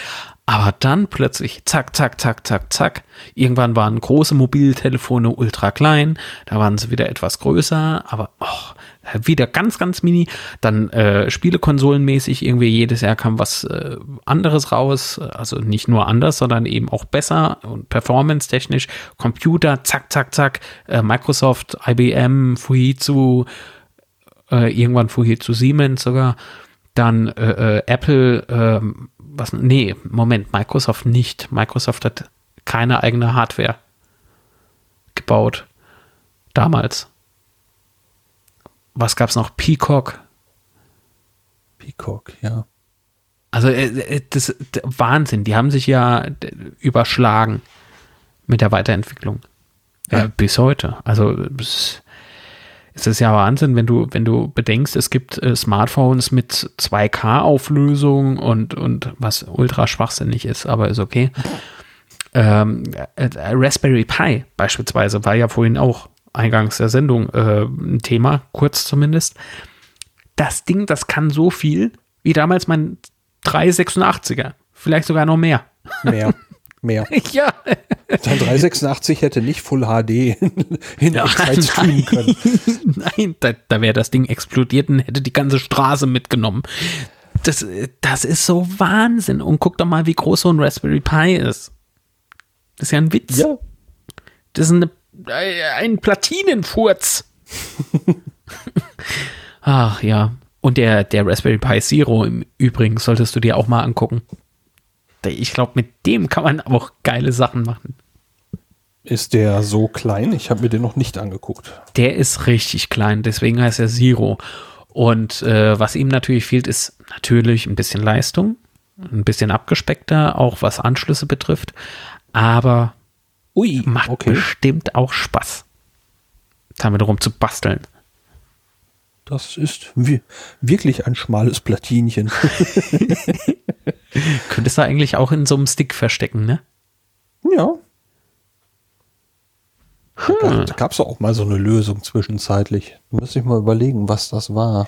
Aber dann plötzlich, zack, zack, zack, zack, zack. Irgendwann waren große Mobiltelefone ultra klein, da waren sie wieder etwas größer, aber oh, wieder ganz, ganz mini. Dann äh, Spielekonsolenmäßig, irgendwie jedes Jahr kam was äh, anderes raus. Also nicht nur anders, sondern eben auch besser und performance-technisch. Computer, zack, zack, zack. Äh, Microsoft, IBM, Fujitsu, äh, irgendwann Fujitsu Siemens sogar. Dann äh, äh, Apple, ähm, was, nee, Moment, Microsoft nicht. Microsoft hat keine eigene Hardware gebaut. Damals. Was gab es noch? Peacock. Peacock, ja. Also äh, äh das, das Wahnsinn. Die haben sich ja überschlagen mit der Weiterentwicklung. Ja. Äh, bis heute. Also es es ist ja Wahnsinn, wenn du, wenn du bedenkst, es gibt äh, Smartphones mit 2K-Auflösung und, und was ultra schwachsinnig ist, aber ist okay. Ähm, äh, Raspberry Pi beispielsweise war ja vorhin auch eingangs der Sendung äh, ein Thema, kurz zumindest. Das Ding, das kann so viel wie damals mein 386er, vielleicht sogar noch mehr. Mehr. mehr. Ja. Sein 386 hätte nicht Full HD in, in ja, Echtzeit streamen können. Nein, da, da wäre das Ding explodiert und hätte die ganze Straße mitgenommen. Das, das ist so Wahnsinn. Und guck doch mal, wie groß so ein Raspberry Pi ist. Das ist ja ein Witz. Ja. Das ist eine, ein Platinenfurz. Ach ja. Und der, der Raspberry Pi Zero im Übrigen solltest du dir auch mal angucken. Ich glaube, mit dem kann man auch geile Sachen machen. Ist der so klein? Ich habe mir den noch nicht angeguckt. Der ist richtig klein, deswegen heißt er Zero. Und äh, was ihm natürlich fehlt, ist natürlich ein bisschen Leistung, ein bisschen abgespeckter, auch was Anschlüsse betrifft. Aber Ui, macht okay. bestimmt auch Spaß. damit rum zu basteln. Das ist wirklich ein schmales Platinchen. Könntest du eigentlich auch in so einem Stick verstecken, ne? Ja. Hm. Da gab es auch mal so eine Lösung zwischenzeitlich. Da müsste ich mal überlegen, was das war.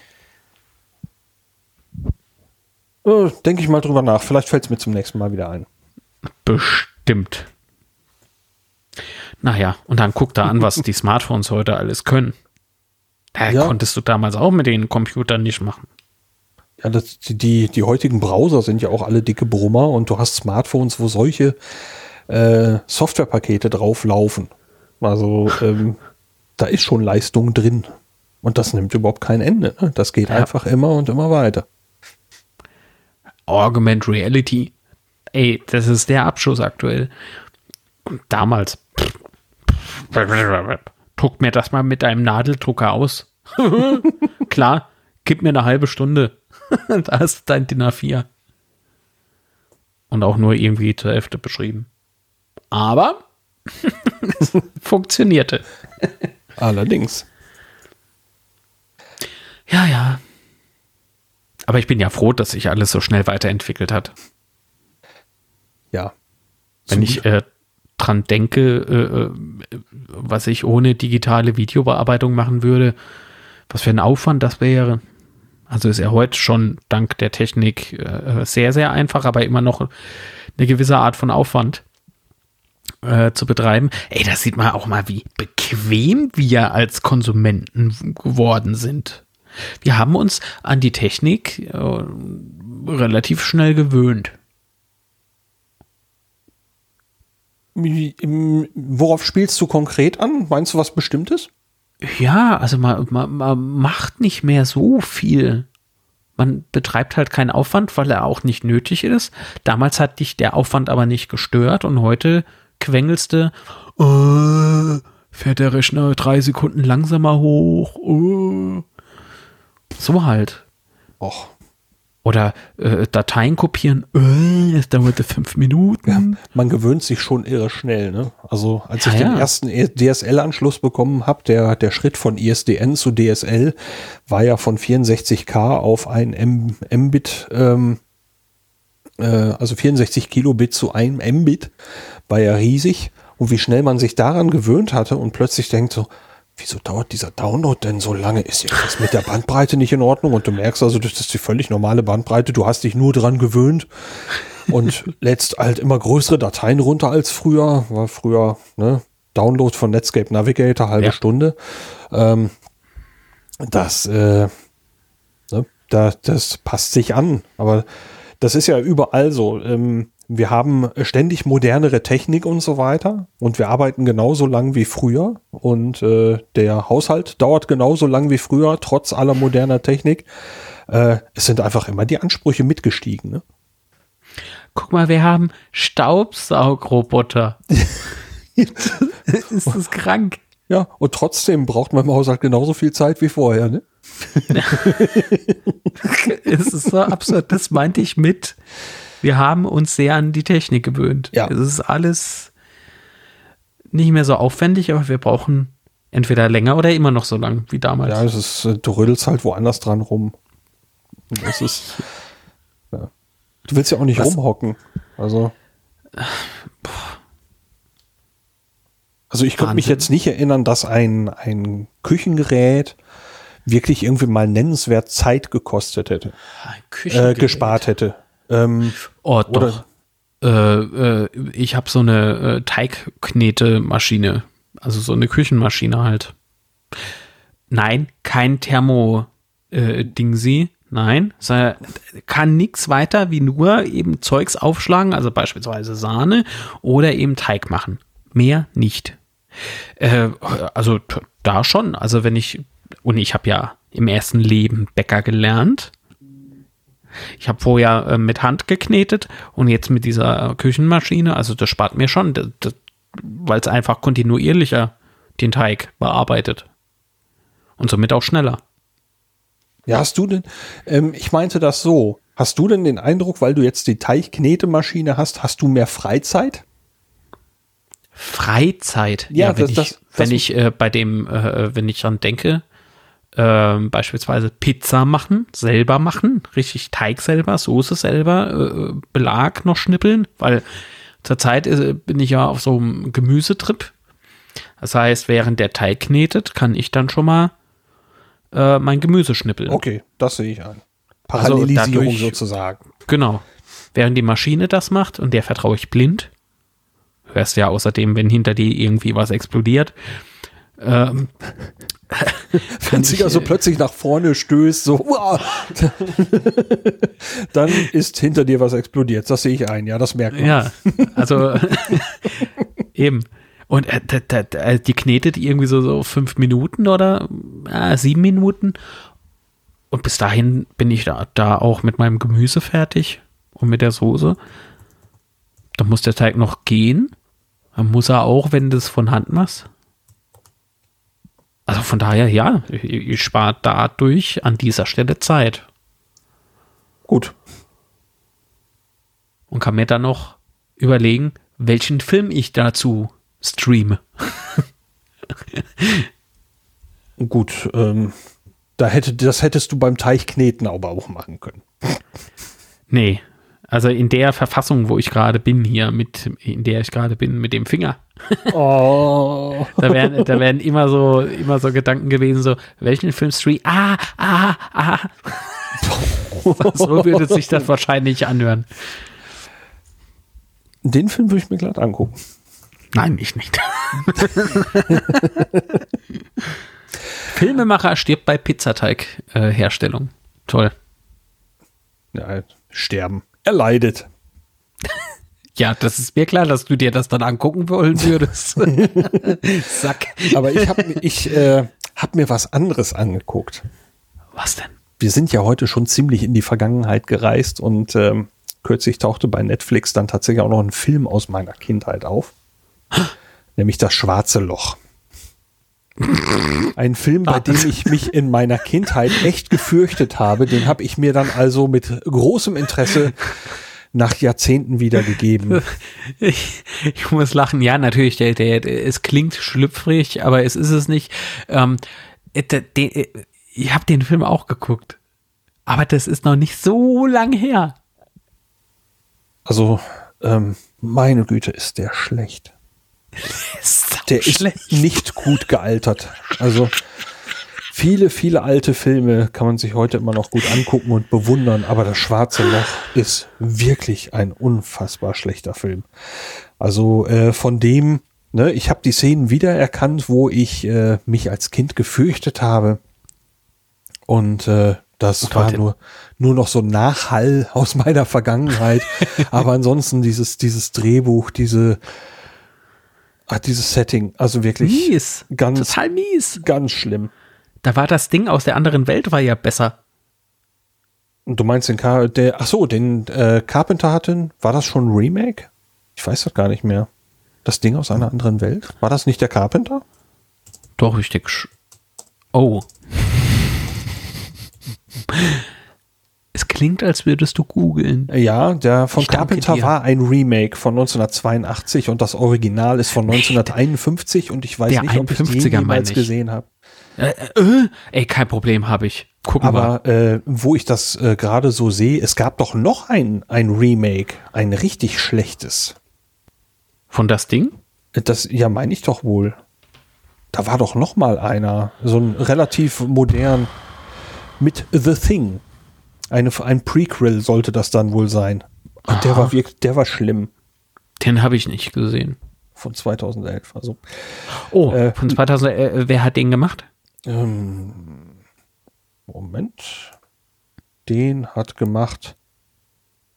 Äh, Denke ich mal drüber nach. Vielleicht fällt es mir zum nächsten Mal wieder ein. Bestimmt. Naja, und dann guck da an, was die Smartphones heute alles können. Da ja. konntest du damals auch mit den Computern nicht machen. Ja, das, die, die heutigen Browser sind ja auch alle dicke Brummer und du hast Smartphones, wo solche äh, Softwarepakete drauflaufen. Also ähm, da ist schon Leistung drin. Und das nimmt überhaupt kein Ende. Ne? Das geht ja. einfach immer und immer weiter. Augment Reality. Ey, das ist der Abschuss aktuell. Und damals. Druck mir das mal mit deinem Nadeldrucker aus. Klar, gib mir eine halbe Stunde. da ist dein DIN A4. Und auch nur irgendwie zur Hälfte beschrieben. Aber funktionierte. Allerdings. Ja, ja. Aber ich bin ja froh, dass sich alles so schnell weiterentwickelt hat. Ja. Wenn ich äh, dran denke, äh, äh, was ich ohne digitale Videobearbeitung machen würde, was für ein Aufwand das wäre. Also ist ja heute schon dank der Technik äh, sehr, sehr einfach, aber immer noch eine gewisse Art von Aufwand äh, zu betreiben. Ey, da sieht man auch mal, wie bequem wir als Konsumenten geworden sind. Wir haben uns an die Technik äh, relativ schnell gewöhnt. Worauf spielst du konkret an? Meinst du was Bestimmtes? Ja, also man, man, man macht nicht mehr so viel. Man betreibt halt keinen Aufwand, weil er auch nicht nötig ist. Damals hat dich der Aufwand aber nicht gestört und heute quengelst du, oh, fährt der Rechner drei Sekunden langsamer hoch. Oh. So halt. Och. Oder äh, Dateien kopieren, äh, es dauerte fünf Minuten. Ja, man gewöhnt sich schon irre schnell. Ne? Also als ja, ich den ja. ersten e DSL-Anschluss bekommen habe, der, der Schritt von ISDN zu DSL war ja von 64K auf ein Mbit, ähm, äh, also 64 Kilobit zu einem Mbit, war ja riesig. Und wie schnell man sich daran gewöhnt hatte und plötzlich denkt so, wieso dauert dieser Download denn so lange? Ist jetzt mit der Bandbreite nicht in Ordnung? Und du merkst also, das ist die völlig normale Bandbreite. Du hast dich nur dran gewöhnt und lädst halt immer größere Dateien runter als früher. War früher, ne? Download von Netscape Navigator, halbe ja. Stunde. Ähm, das, äh, ne? da, das passt sich an. Aber das ist ja überall so. Ähm, wir haben ständig modernere Technik und so weiter und wir arbeiten genauso lang wie früher und äh, der Haushalt dauert genauso lang wie früher, trotz aller moderner Technik. Äh, es sind einfach immer die Ansprüche mitgestiegen. Ne? Guck mal, wir haben Staubsaugroboter. ist das krank? Ja, und trotzdem braucht man im Haushalt genauso viel Zeit wie vorher, ne? es ist so absurd, das meinte ich mit wir haben uns sehr an die Technik gewöhnt. Ja. Es ist alles nicht mehr so aufwendig, aber wir brauchen entweder länger oder immer noch so lang wie damals. Ja, es ist, äh, du rödelst halt woanders dran rum. Das ist, ja. Du willst ja auch nicht Was? rumhocken. Also. Also ich könnte mich jetzt nicht erinnern, dass ein, ein Küchengerät wirklich irgendwie mal nennenswert Zeit gekostet hätte. Äh, gespart hätte. Ähm, oh, doch. Äh, äh, ich habe so eine äh, Teigknetemaschine, also so eine Küchenmaschine halt. Nein, kein Thermo-Dingsi. Äh, Nein, kann nichts weiter wie nur eben Zeugs aufschlagen, also beispielsweise Sahne oder eben Teig machen. Mehr nicht. Äh, also da schon. Also wenn ich, und ich habe ja im ersten Leben Bäcker gelernt, ich habe vorher äh, mit Hand geknetet und jetzt mit dieser Küchenmaschine. Also das spart mir schon, weil es einfach kontinuierlicher den Teig bearbeitet. Und somit auch schneller. Ja, hast du denn, ähm, ich meinte das so, hast du denn den Eindruck, weil du jetzt die Teigknetemaschine hast, hast du mehr Freizeit? Freizeit. Ja, wenn das- ich, das- wenn das- ich äh, bei dem, äh, wenn ich dran denke, ähm, beispielsweise Pizza machen, selber machen, richtig Teig selber, Soße selber, äh, Belag noch schnippeln, weil zurzeit äh, bin ich ja auf so einem Gemüsetrip. Das heißt, während der Teig knetet, kann ich dann schon mal äh, mein Gemüse schnippeln. Okay, das sehe ich ein. Also Parallelisierung dadurch- sozusagen. Genau. Während die Maschine das macht und der vertraue ich blind, hörst ja außerdem, wenn hinter dir irgendwie was explodiert, ähm, Wenn sie ja so plötzlich nach vorne stößt, so, uah, dann ist hinter dir was explodiert. Das sehe ich ein, ja, das merkt man. ja, also eben. Und äh, die knetet irgendwie so, so fünf Minuten oder äh, sieben Minuten. Und bis dahin bin ich da, da auch mit meinem Gemüse fertig und mit der Soße. Dann muss der Teig noch gehen. Dann muss er auch, wenn du es von Hand machst. Also von daher, ja, ich, spare dadurch an dieser Stelle Zeit Gut. und kann mir dann noch überlegen, welchen Film ich dazu streame. Gut, ähm, da hätte, das hättest du beim Teichkneten aber auch machen können. Nee, also in der Verfassung, wo ich gerade bin hier, mit, in der ich gerade bin, mit dem Finger. Oh. Da wären, da wären immer so, immer so Gedanken gewesen, so, welchen Film stream? Ah, ah, ah. so würde sich das wahrscheinlich anhören. Den Film würde ich mir glatt angucken. Nein, ich nicht. Filmemacher stirbt bei Pizzateig-Herstellung. Toll. Ja, sterben. Er leidet. Ja, das ist mir klar, dass du dir das dann angucken wollen würdest. Sack. Aber ich habe ich, äh, hab mir was anderes angeguckt. Was denn? Wir sind ja heute schon ziemlich in die Vergangenheit gereist und ähm, kürzlich tauchte bei Netflix dann tatsächlich auch noch ein Film aus meiner Kindheit auf. nämlich Das Schwarze Loch. Ein Film, bei dem ich mich in meiner Kindheit echt gefürchtet habe. Den habe ich mir dann also mit großem Interesse nach Jahrzehnten wiedergegeben. Ich, ich muss lachen. Ja, natürlich, der, der, der, es klingt schlüpfrig, aber es ist es nicht. Ähm, äh, der, der, äh, ich habe den Film auch geguckt. Aber das ist noch nicht so lang her. Also, ähm, meine Güte, ist der schlecht. Der ist nicht gut gealtert. Also viele, viele alte Filme kann man sich heute immer noch gut angucken und bewundern, aber das Schwarze Loch ist wirklich ein unfassbar schlechter Film. Also äh, von dem, ne, ich habe die Szenen wiedererkannt, wo ich äh, mich als Kind gefürchtet habe. Und äh, das Und war nur, nur noch so ein Nachhall aus meiner Vergangenheit. aber ansonsten dieses, dieses Drehbuch, diese, ah, dieses Setting, also wirklich Mies. ganz, Total mies. ganz schlimm. Da war das Ding aus der anderen Welt war ja besser. Du meinst den Car der, ach so, den äh, Carpenter hatten, war das schon ein Remake? Ich weiß das gar nicht mehr. Das Ding aus einer anderen Welt? War das nicht der Carpenter? Doch, richtig. Oh. Es klingt, als würdest du googeln. Ja, der von Ich Carpenter war ein Remake von 1982 und das Original ist von 1951 und ich weiß der nicht, ob ich 51er den jemals ich. gesehen habe. Äh, äh, ey, kein Problem, habe ich. Gucken wir. Aber äh, wo ich das äh, gerade so sehe, es gab doch noch ein, ein Remake, ein richtig schlechtes. Von das Ding? Das, ja, meine ich doch wohl. Da war doch noch mal einer, so ein relativ modern mit The Thing. Eine, ein Prequel sollte das dann wohl sein. Und der war wirklich, der war schlimm. Den habe ich nicht gesehen. Von 2011. Also, Oh, Äh, von 2000, äh, wer hat den gemacht? ähm, Moment. Den hat gemacht.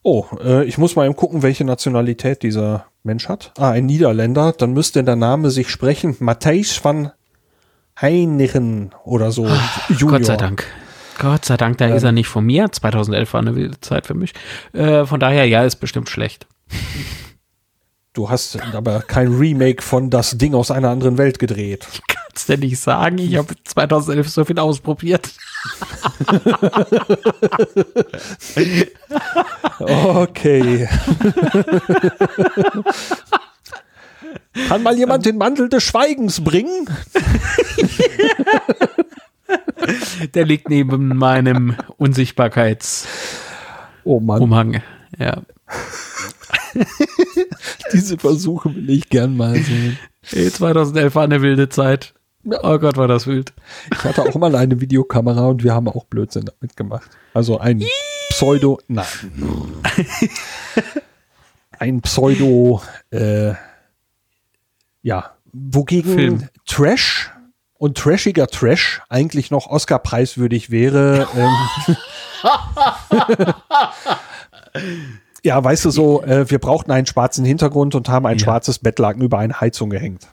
Oh, äh, ich muss mal eben gucken, welche Nationalität dieser Mensch hat. Ah, ein Niederländer. Dann müsste der Name sich sprechen. Matthijs van Heinichen oder so. Junior. Ah, Gott sei Dank. Gott sei Dank, da ist er nicht von mir. 2011 war eine wilde Zeit für mich. Äh, von daher, ja, ist bestimmt schlecht. Du hast aber kein Remake von das Ding aus einer anderen Welt gedreht. Kannst du nicht sagen, ich habe 2011 so viel ausprobiert. Okay. Kann mal jemand den Mantel des Schweigens bringen? Der liegt neben meinem Unsichtbarkeitsumhang. Oh Ja. diese Versuche will ich gern mal sehen. Hey, 2011 war eine wilde Zeit. Oh Gott, war das wild. Ich hatte auch mal eine Videokamera und wir haben auch Blödsinn damit gemacht. Also ein Pseudo, nein. Ein Pseudo, äh, ja, wogegen Film. Trash und trashiger Trash eigentlich noch Oscar-preiswürdig wäre. Ähm, ja, weißt du so, äh, wir brauchten einen schwarzen Hintergrund und haben ein Ja. schwarzes Bettlaken über eine Heizung gehängt.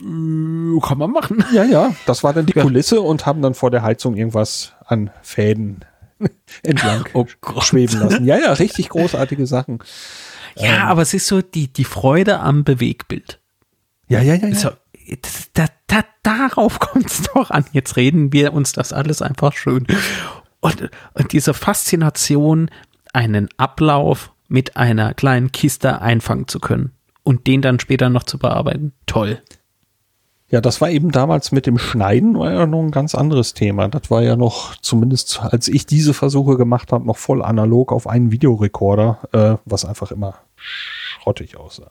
Kann man machen. Ja, ja, das war dann die Ja. Kulisse und haben dann vor der Heizung irgendwas an Fäden entlang Oh schweben lassen. Ja, ja, richtig großartige Sachen. Ja, aber es ist so die, die Freude am Bewegbild. Ja, ja, ja. ja. Das, da, da, darauf kommt es doch an. Jetzt reden wir uns das alles einfach schön. Und, und diese Faszination, einen Ablauf mit einer kleinen Kiste einfangen zu können und den dann später noch zu bearbeiten. Toll. Ja, das war eben damals mit dem Schneiden war ja noch ein ganz anderes Thema. Das war ja noch, zumindest als ich diese Versuche gemacht habe, noch voll analog auf einen Videorekorder, äh, was einfach immer schrottig aussah.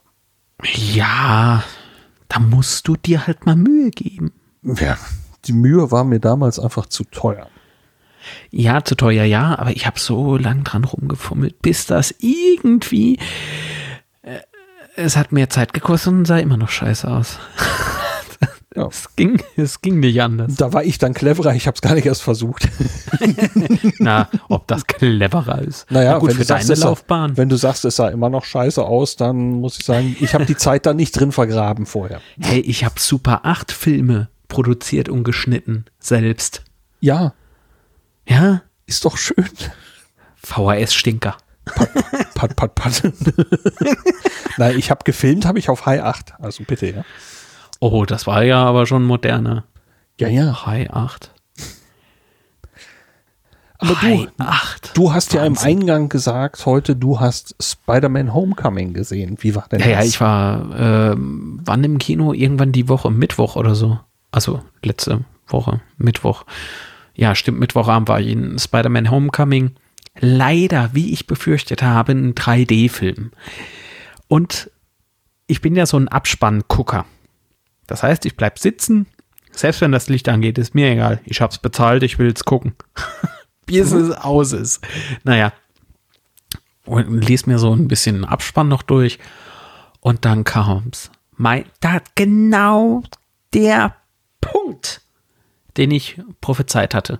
Ja, da musst du dir halt mal Mühe geben. Ja, die Mühe war mir damals einfach zu teuer. Ja, zu teuer, ja, aber ich habe so lang dran rumgefummelt, bis das irgendwie. Äh, es hat mehr Zeit gekostet und sah immer noch scheiße aus. Ja. Es ging, es ging nicht anders. Da war ich dann cleverer, ich habe es gar nicht erst versucht. Na, ob das cleverer ist. Naja, Na gut, wenn, für du sagst, deine es sah, Laufbahn. wenn du sagst, es sah immer noch scheiße aus, dann muss ich sagen, ich habe die Zeit da nicht drin vergraben vorher. Hey, ich habe Super 8 Filme produziert und geschnitten. Selbst. Ja, Ja? ist doch schön. VHS-Stinker. Pat, pat, pat. Nein, ich habe gefilmt, habe ich auf High 8. Also bitte, ja. Oh, das war ja aber schon moderner. Ja, ja. High 8. Aber High du, 8. du hast ja im Wahnsinn. Eingang gesagt, heute du hast Spider-Man Homecoming gesehen. Wie war denn Ja, ja, das? ich war, ähm, wann im Kino? Irgendwann die Woche, Mittwoch oder so. Also letzte Woche, Mittwoch. Ja, stimmt, Mittwochabend war ich in Spider-Man Homecoming. Leider, wie ich befürchtet habe, ein 3D-Film. Und ich bin ja so ein Abspanngucker. Das heißt, ich bleib sitzen, selbst wenn das Licht angeht, ist mir egal. Ich hab's bezahlt, ich will's gucken. Bis es aus ist. Naja. Und lies mir so ein bisschen Abspann noch durch. Und dann kam's. Mein, da genau der Punkt, den ich prophezeit hatte.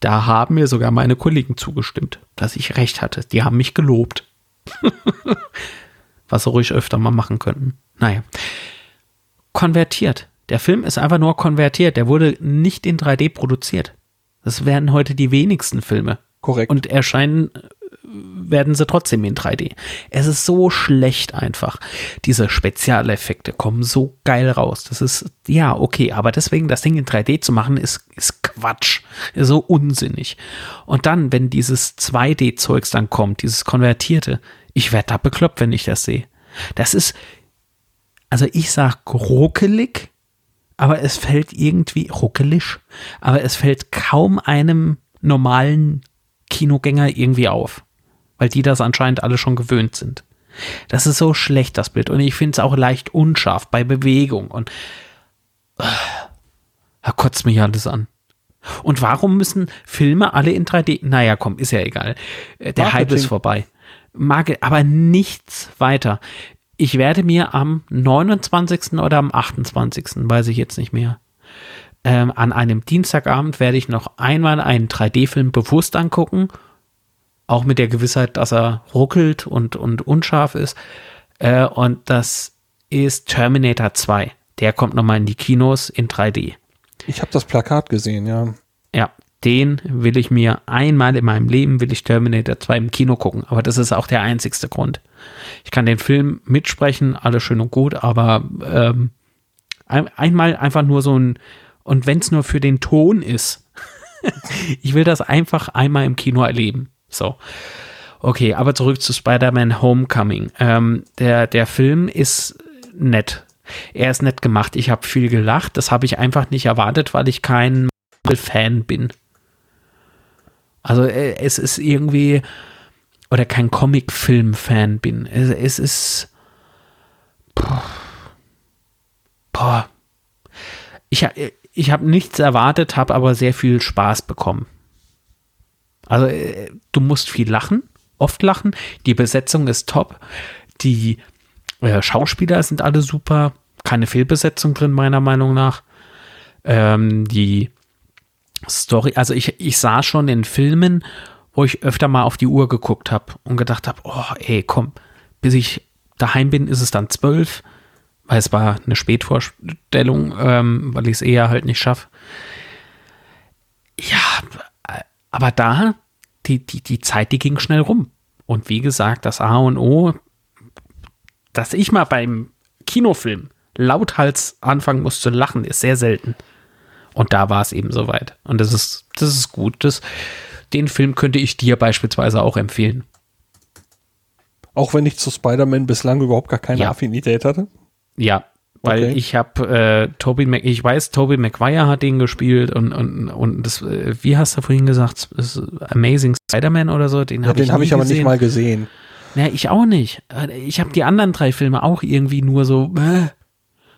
Da haben mir sogar meine Kollegen zugestimmt, dass ich recht hatte. Die haben mich gelobt. Was sie ruhig öfter mal machen könnten. Naja. Konvertiert. Der Film ist einfach nur konvertiert. Der wurde nicht in 3D produziert. Das werden heute die wenigsten Filme. Korrekt. Und erscheinen äh, werden sie trotzdem in 3D. Es ist so schlecht einfach. Diese Spezialeffekte kommen so geil raus. Das ist, ja, okay, aber deswegen das Ding in 3D zu machen, ist, ist Quatsch. Ist so unsinnig. Und dann, wenn dieses 2D-Zeugs dann kommt, dieses Konvertierte, ich werde da bekloppt, wenn ich das sehe. Das ist, also ich sag ruckelig, aber es fällt irgendwie ruckelig, aber es fällt kaum einem normalen Kinogänger irgendwie auf, weil die das anscheinend alle schon gewöhnt sind. Das ist so schlecht, das Bild. Und ich finde es auch leicht unscharf bei Bewegung. Und äh, da kotzt mich alles an. Und warum müssen Filme alle in 3D? Naja, komm, ist ja egal. Äh, Der Hype Marketing. ist vorbei. Mag, aber nichts weiter. Ich werde mir am 29. oder am 28. weiß ich jetzt nicht mehr. Ähm, an einem Dienstagabend werde ich noch einmal einen 3D-Film bewusst angucken. Auch mit der Gewissheit, dass er ruckelt und, und unscharf ist. Äh, und das ist Terminator 2. Der kommt nochmal in die Kinos in 3D. Ich habe das Plakat gesehen, ja. Ja, den will ich mir einmal in meinem Leben, will ich Terminator 2 im Kino gucken. Aber das ist auch der einzigste Grund. Ich kann den Film mitsprechen, alles schön und gut, aber ähm, ein, einmal einfach nur so ein, und wenn es nur für den Ton ist, ich will das einfach einmal im Kino erleben. So. Okay, aber zurück zu Spider-Man Homecoming. Ähm, der, der Film ist nett. Er ist nett gemacht. Ich habe viel gelacht. Das habe ich einfach nicht erwartet, weil ich kein Fan bin. Also äh, es ist irgendwie oder kein Comic-Film-Fan bin. Es, es ist boah, boah. Ich, ich habe nichts erwartet, habe aber sehr viel Spaß bekommen. Also äh, du musst viel lachen, oft lachen. Die Besetzung ist top. Die äh, Schauspieler sind alle super. Keine Fehlbesetzung drin, meiner Meinung nach. Ähm, die Story, also ich, ich sah schon in Filmen, wo ich öfter mal auf die Uhr geguckt habe und gedacht habe, oh ey, komm, bis ich daheim bin, ist es dann zwölf, weil es war eine Spätvorstellung, ähm, weil ich es eher halt nicht schaffe. Ja, aber da, die, die, die Zeit, die ging schnell rum. Und wie gesagt, das A und O, dass ich mal beim Kinofilm lauthals anfangen muss zu lachen, ist sehr selten. Und da war es eben soweit. Und das ist, das ist gut. Das, den Film könnte ich dir beispielsweise auch empfehlen. Auch wenn ich zu Spider-Man bislang überhaupt gar keine ja. Affinität hatte? Ja, weil okay. ich habe äh, Toby Mac, ich weiß, Toby Maguire hat den gespielt und und und das, äh, wie hast du vorhin gesagt, Amazing Spider-Man oder so, den habe ja, ich, hab ich aber nicht mal gesehen. Ja, ich auch nicht. Ich habe die anderen drei Filme auch irgendwie nur so. Äh,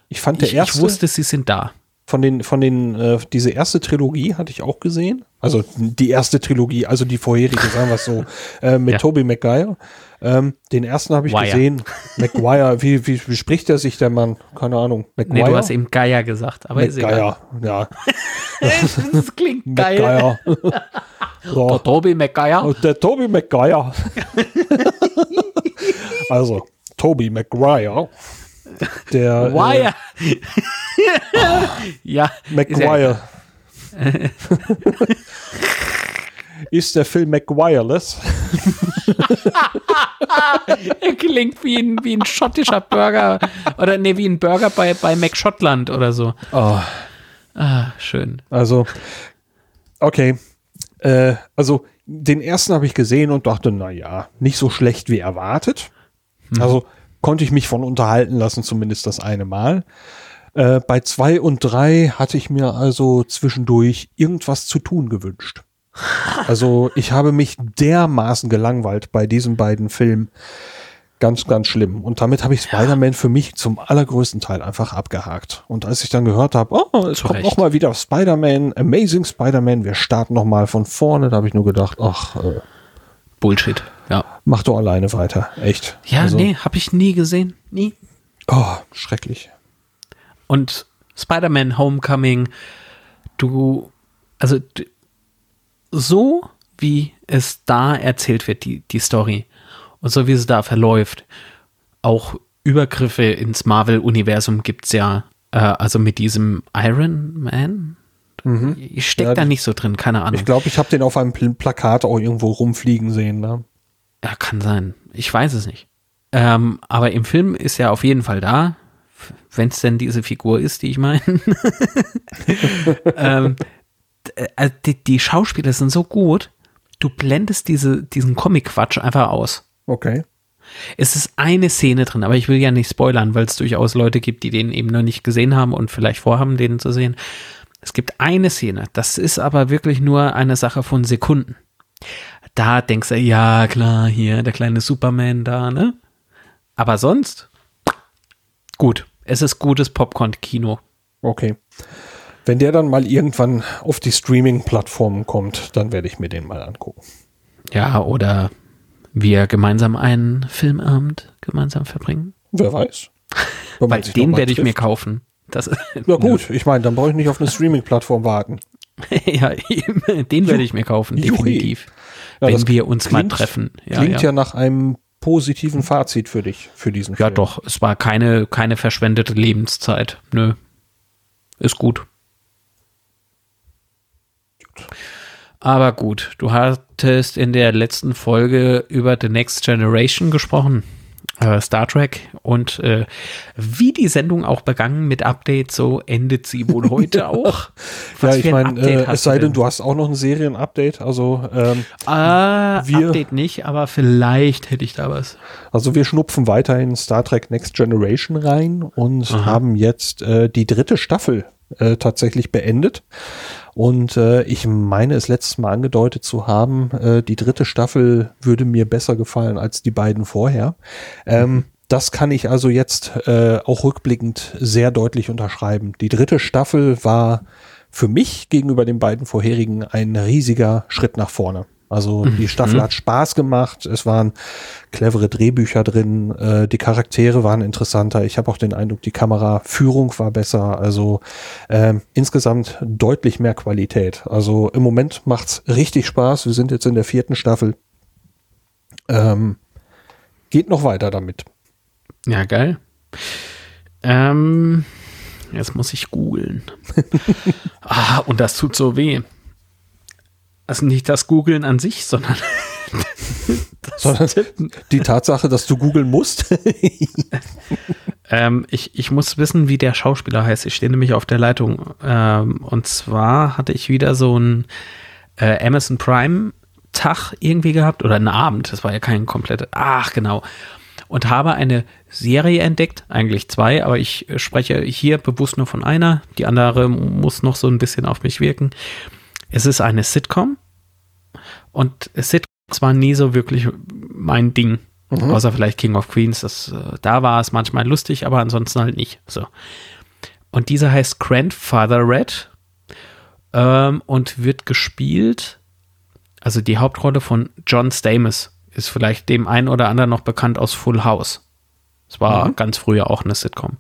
ich fand der ich, erste. Ich wusste, sie sind da. Von den, von den, äh, diese erste Trilogie hatte ich auch gesehen. Also die erste Trilogie, also die vorherige, sagen wir es so, äh, mit ja. Tobey Maguire. Ähm, den ersten habe ich Wire. gesehen. Maguire, wie, wie, wie spricht er sich der Mann? Keine Ahnung. Maguire? Nee, du hast eben Geier gesagt, aber Maguire, ja. das klingt geil. so. Der Toby Maguire. Der Toby Maguire. also, Toby Maguire. Der. Wire. Äh, ja. Maguire. ist der Film McWireless. er klingt wie ein, wie ein schottischer Burger oder nee, wie ein Burger bei, bei McSchottland oder so. Oh. Ah, schön. Also, okay. Äh, also, den ersten habe ich gesehen und dachte, na ja, nicht so schlecht wie erwartet. Hm. Also, konnte ich mich von unterhalten lassen, zumindest das eine Mal. Äh, bei zwei und drei hatte ich mir also zwischendurch irgendwas zu tun gewünscht. Also ich habe mich dermaßen gelangweilt bei diesen beiden Filmen. Ganz, ganz schlimm. Und damit habe ich Spider-Man für mich zum allergrößten Teil einfach abgehakt. Und als ich dann gehört habe, oh, es kommt noch mal wieder Spider-Man, Amazing Spider-Man, wir starten noch mal von vorne, da habe ich nur gedacht, ach, äh, Bullshit. Ja. Mach doch alleine weiter. Echt. Ja, also, nee, habe ich nie gesehen. Nie. Oh, schrecklich. Und Spider-Man Homecoming, du, also so wie es da erzählt wird, die, die Story, und so wie es da verläuft, auch Übergriffe ins Marvel-Universum gibt es ja, äh, also mit diesem Iron Man. Mhm. Ich stecke ja, da nicht so drin, keine Ahnung. Ich glaube, ich habe den auf einem Plakat auch irgendwo rumfliegen sehen. Ne? Ja, kann sein. Ich weiß es nicht. Ähm, aber im Film ist er auf jeden Fall da, wenn es denn diese Figur ist, die ich meine. ähm, äh, die, die, Schauspieler sind so gut, du blendest diese, diesen Comic-Quatsch einfach aus. Okay. Es ist eine Szene drin, aber ich will ja nicht spoilern, weil es durchaus Leute gibt, die den eben noch nicht gesehen haben und vielleicht vorhaben, den zu sehen. Es gibt eine Szene, das ist aber wirklich nur eine Sache von Sekunden. Da denkst du, ja klar, hier der kleine Superman da, ne? Aber sonst, gut. Es ist gutes Popcorn-Kino. Okay. Wenn der dann mal irgendwann auf die Streaming-Plattformen kommt, dann werde ich mir den mal angucken. Ja, oder wir gemeinsam einen Filmabend gemeinsam verbringen. Wer weiß. Weil den werde ich mir kaufen. Das, Na gut, ja. ich meine, dann brauche ich nicht auf eine Streaming-Plattform warten. ja, den werde ich mir kaufen, definitiv. Ja, wenn wir uns klingt, mal treffen. Ja, klingt ja. nach einem positiven Fazit für dich, für diesen Film. Ja, doch, es war keine, keine verschwendete Lebenszeit. Nö. Ist gut. Aber gut, du hattest in der letzten Folge über The Next Generation gesprochen. Äh, Star Trek und äh, wie die Sendung auch begangen mit Updates, so endet sie wohl heute auch. ja, ich meine, äh, es sei denn, du hast auch noch ein Serien-Update. Also ähm, ah, wir, Update nicht, aber vielleicht hätte ich da was. Also wir schnupfen weiter in Star Trek Next Generation rein und Aha. haben jetzt äh, die dritte Staffel äh, tatsächlich beendet. Und äh, ich meine es letztes Mal angedeutet zu haben, äh, die dritte Staffel würde mir besser gefallen als die beiden vorher. Ähm, das kann ich also jetzt äh, auch rückblickend sehr deutlich unterschreiben. Die dritte Staffel war für mich gegenüber den beiden vorherigen ein riesiger Schritt nach vorne. Also die mhm. Staffel mhm. hat Spaß gemacht, es waren clevere Drehbücher drin, äh, die Charaktere waren interessanter. Ich habe auch den Eindruck, die Kameraführung war besser. Also äh, insgesamt deutlich mehr Qualität. Also im Moment macht's richtig Spaß. Wir sind jetzt in der vierten Staffel. Ähm, geht noch weiter damit. Ja, geil. Ähm, jetzt muss ich googeln. ah, und das tut so weh. Also nicht das Googeln an sich, sondern, sondern die Tatsache, dass du googeln musst. ähm, ich, ich muss wissen, wie der Schauspieler heißt. Ich stehe nämlich auf der Leitung. Ähm, und zwar hatte ich wieder so einen äh, Amazon Prime Tag irgendwie gehabt oder einen Abend. Das war ja kein kompletter. Ach, genau. Und habe eine Serie entdeckt, eigentlich zwei, aber ich spreche hier bewusst nur von einer. Die andere muss noch so ein bisschen auf mich wirken. Es ist eine Sitcom und Sitcoms waren nie so wirklich mein Ding. Mhm. Außer vielleicht King of Queens. Das, äh, da war es manchmal lustig, aber ansonsten halt nicht. So. Und dieser heißt Grandfather Red ähm, und wird gespielt. Also die Hauptrolle von John Stamos ist vielleicht dem einen oder anderen noch bekannt aus Full House. Es war mhm. ganz früher auch eine Sitcom.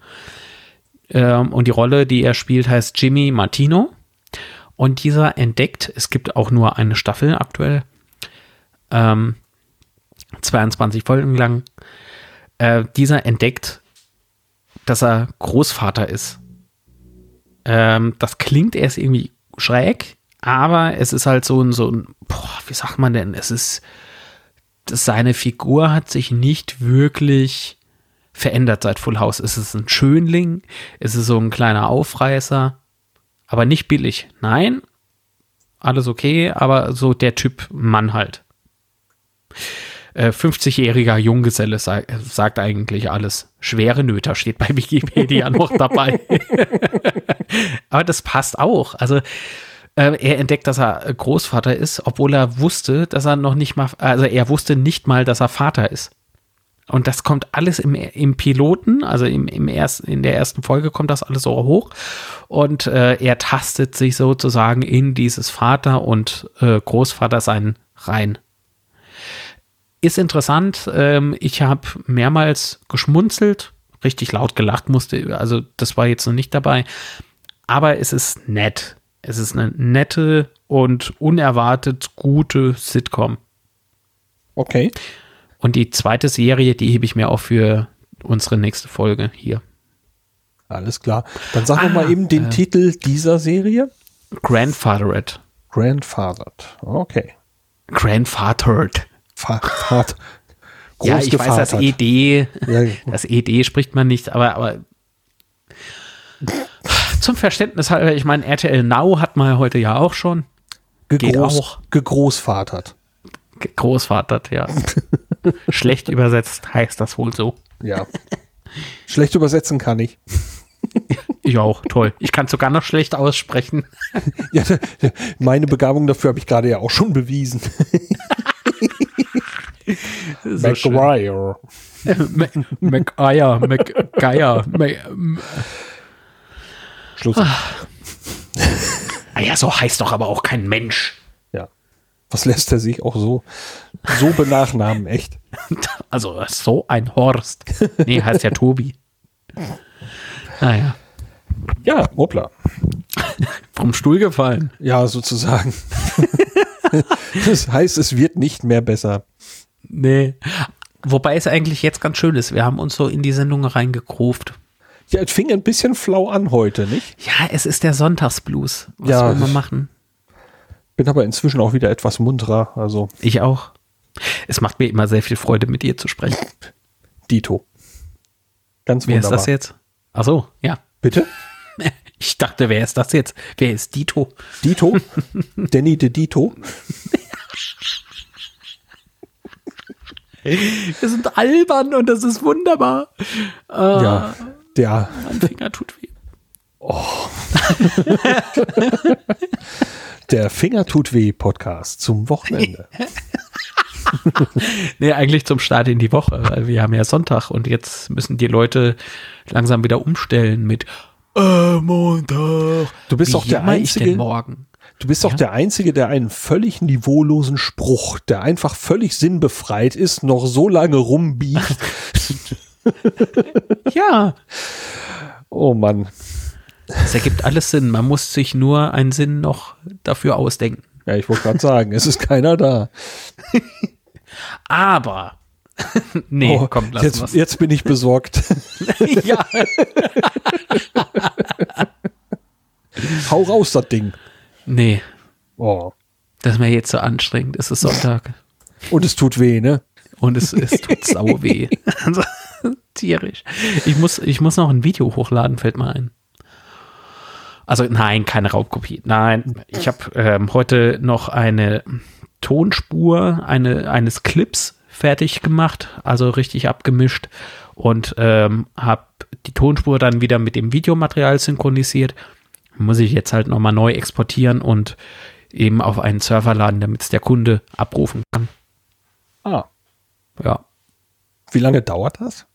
Ähm, und die Rolle, die er spielt, heißt Jimmy Martino. Und dieser entdeckt, es gibt auch nur eine Staffel aktuell, ähm, 22 Folgen lang, äh, dieser entdeckt, dass er Großvater ist. Ähm, das klingt erst irgendwie schräg, aber es ist halt so ein, so ein, boah, wie sagt man denn, es ist, seine Figur hat sich nicht wirklich verändert seit Full House. Es ist ein Schönling, es ist so ein kleiner Aufreißer, aber nicht billig. Nein, alles okay, aber so der Typ Mann halt. Äh, 50-jähriger Junggeselle sag, sagt eigentlich alles. Schwere Nöter steht bei Wikipedia noch dabei. aber das passt auch. Also äh, er entdeckt, dass er Großvater ist, obwohl er wusste, dass er noch nicht mal, also er wusste nicht mal, dass er Vater ist. Und das kommt alles im, im Piloten, also im, im ersten, in der ersten Folge kommt das alles so hoch. Und äh, er tastet sich sozusagen in dieses Vater- und äh, Großvatersein rein. Ist interessant. Ähm, ich habe mehrmals geschmunzelt, richtig laut gelacht musste. Also das war jetzt noch nicht dabei. Aber es ist nett. Es ist eine nette und unerwartet gute Sitcom. Okay. Und die zweite Serie, die hebe ich mir auch für unsere nächste Folge hier. Alles klar. Dann sag ah, noch mal eben den äh, Titel dieser Serie. Grandfathered. Grandfathered. Okay. Grandfathered. Vater. ja, ich weiß, das ED, ja. das ED spricht man nicht, aber, aber zum Verständnis halber, ich meine, RTL Now hat man heute ja auch schon. Gegroß, auch. Gegroßvatert. Gegroßvatert, ja. Schlecht übersetzt heißt das wohl so. Ja. Schlecht übersetzen kann ich. Ich auch, toll. Ich kann sogar noch schlecht aussprechen. Ja, meine Begabung dafür habe ich gerade ja auch schon bewiesen. so McGuire. McGuire, McGuire. Schluss. Ah ja, so heißt doch aber auch kein Mensch. Was lässt er sich auch so, so benachnamen, echt? Also so ein Horst. Nee, heißt ja Tobi. Naja. Ja, hoppla. Vom Stuhl gefallen. Ja, sozusagen. das heißt, es wird nicht mehr besser. Nee. Wobei es eigentlich jetzt ganz schön ist. Wir haben uns so in die Sendung reingekruft. Ja, es fing ein bisschen flau an heute, nicht? Ja, es ist der Sonntagsblues. Was ja, wollen wir machen? Bin aber inzwischen auch wieder etwas munterer. Also ich auch. Es macht mir immer sehr viel Freude, mit dir zu sprechen. Dito. Ganz Wer ist wunderbar. das jetzt? Ach so, ja. Bitte? Ich dachte, wer ist das jetzt? Wer ist Dito? Dito? Danny de Dito? Wir sind albern und das ist wunderbar. Äh, Ja, der Mein Finger tut weh. Der Finger tut weh Podcast zum Wochenende. Nee, eigentlich zum Start in die Woche, weil wir haben ja Sonntag und jetzt müssen die Leute langsam wieder umstellen mit äh, Montag. Du bist Wie doch der Einzige, morgen. du bist doch Ja. der Einzige, der einen völlig niveaulosen Spruch, der einfach völlig sinnbefreit ist, noch so lange rumbiegt. Ja, Oh Mann. Es ergibt alles Sinn. Man muss sich nur einen Sinn noch dafür ausdenken. Ja, ich wollte gerade sagen, es ist keiner da. Aber nee, Oh, komm, lass jetzt, jetzt bin ich besorgt. ja, Hau raus, das Ding. nee, Oh. das ist mir jetzt so anstrengend. Es ist Sonntag Und es tut weh, ne? und es, es tut sau weh. Also, tierisch. Ich muss, ich muss noch ein Video hochladen, fällt mir ein. Also nein, keine Raubkopie. Nein, ich habe ähm, heute noch eine Tonspur eine, eines Clips fertig gemacht, also richtig abgemischt und ähm, habe die Tonspur dann wieder mit dem Videomaterial synchronisiert. Muss ich jetzt halt nochmal neu exportieren und eben auf einen Server laden, damit es der Kunde abrufen kann. Ah. Ja. Wie lange dauert das?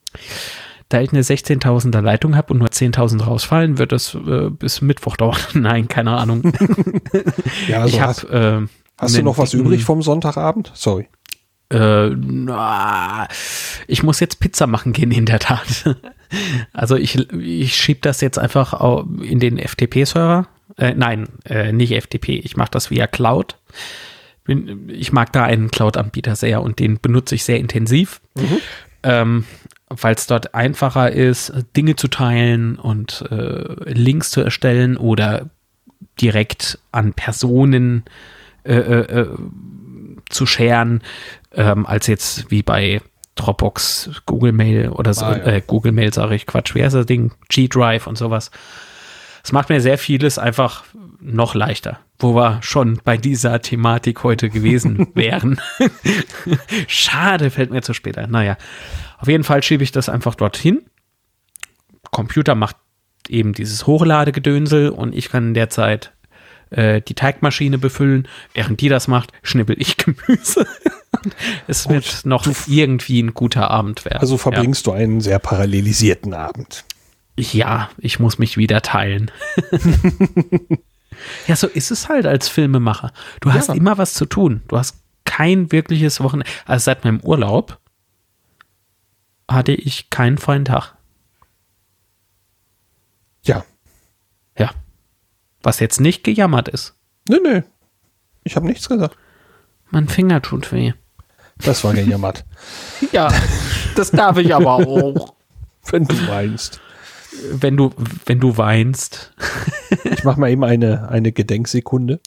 Da ich eine 16.000er Leitung habe und nur 10.000 rausfallen, wird das äh, bis Mittwoch dauern. Nein, keine Ahnung. Ja, also ich hast, habe. Äh, hast du noch was übrig vom Sonntagabend? Sorry. Äh, na, ich muss jetzt Pizza machen gehen, in der Tat. Also ich, ich schiebe das jetzt einfach in den FTP-Server. Äh, nein, äh, nicht FTP. Ich mache das via Cloud. Bin, ich mag da einen Cloud-Anbieter sehr und den benutze ich sehr intensiv, ähm, weil es dort einfacher ist, Dinge zu teilen und äh, Links zu erstellen oder direkt an Personen äh, äh, äh, zu scheren, ähm, als jetzt wie bei Dropbox, Google Mail oder so, Ah, ja. äh, Google Mail sage ich Quatsch, wie heißt das Ding? G-Drive und sowas. Es macht mir sehr vieles einfach noch leichter, wo wir schon bei dieser Thematik heute gewesen wären. Schade, fällt mir zu spät ein. Naja, auf jeden Fall schiebe ich das einfach dorthin. Computer macht eben dieses Hochladegedönsel und ich kann in der Zeit äh, die Teigmaschine befüllen. Während die das macht, schnippel ich Gemüse. es wird noch irgendwie ein guter Abend werden. Also verbringst du einen sehr parallelisierten Abend. Ja. ja, ich muss mich wieder teilen. ja, so ist es halt als Filmemacher. Du hast Ja. immer was zu tun. Du hast kein wirkliches Wochenende. Also seit meinem Urlaub hatte ich keinen freien Tag. Ja. Ja. Was jetzt nicht gejammert ist. Nö, nö. Ich habe nichts gesagt. Mein Finger tut weh. Das war gejammert. Ja, das darf ich aber auch. Wenn du weinst. Wenn du, wenn du weinst. Ich mache mal eben eine, eine Gedenksekunde.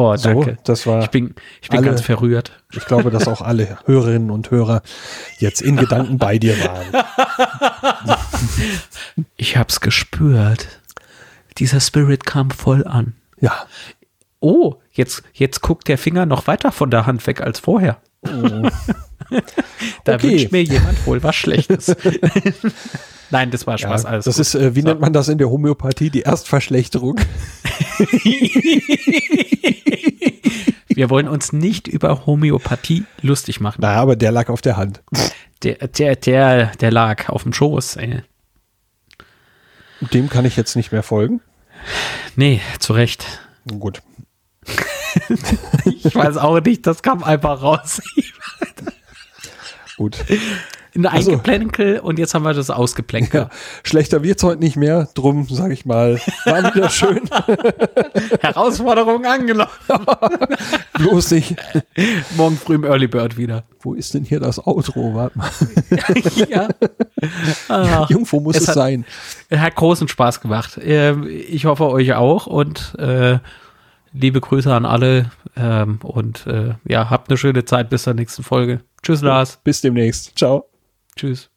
Oh, So, danke. das war, Ich bin, ich bin alle- ganz verrührt. ich glaube, dass auch alle Hörerinnen und Hörer jetzt in Gedanken bei dir waren. Ich hab's gespürt. Dieser Spirit kam voll an. Ja. Oh, jetzt, jetzt guckt der Finger noch weiter von der Hand weg als vorher. da Okay. wünscht mir jemand wohl was Schlechtes. Nein, das war ja Spaß. alles das gut. ist, äh, wie nennt man das in der Homöopathie? Die Erstverschlechterung. Wir wollen uns nicht über Homöopathie lustig machen. Na, aber der lag auf der Hand. Der, der, der, der lag auf dem Schoß. Ey. Dem kann ich jetzt nicht mehr folgen. Nee, zu Recht. Gut. Ich weiß auch nicht, das kam einfach raus. Gut. Ein Also- Eingeplänkel und jetzt haben wir das Ausgeplänkel. Ja, schlechter wird's heute nicht mehr. Drum, sage ich mal, war wieder schön. Herausforderung angenommen. Bloß nicht. Morgen früh im Early Bird wieder. Wo ist denn hier das Outro? Warte mal. ja. Ach, Irgendwo muss Es es, hat- sein. hat großen Spaß gemacht. Ähm, Ich hoffe euch auch und äh, liebe Grüße an alle ähm, und äh, ja, habt eine schöne Zeit bis zur nächsten Folge. Tschüss, Lars. Bis demnächst. Ciao. Tschüss.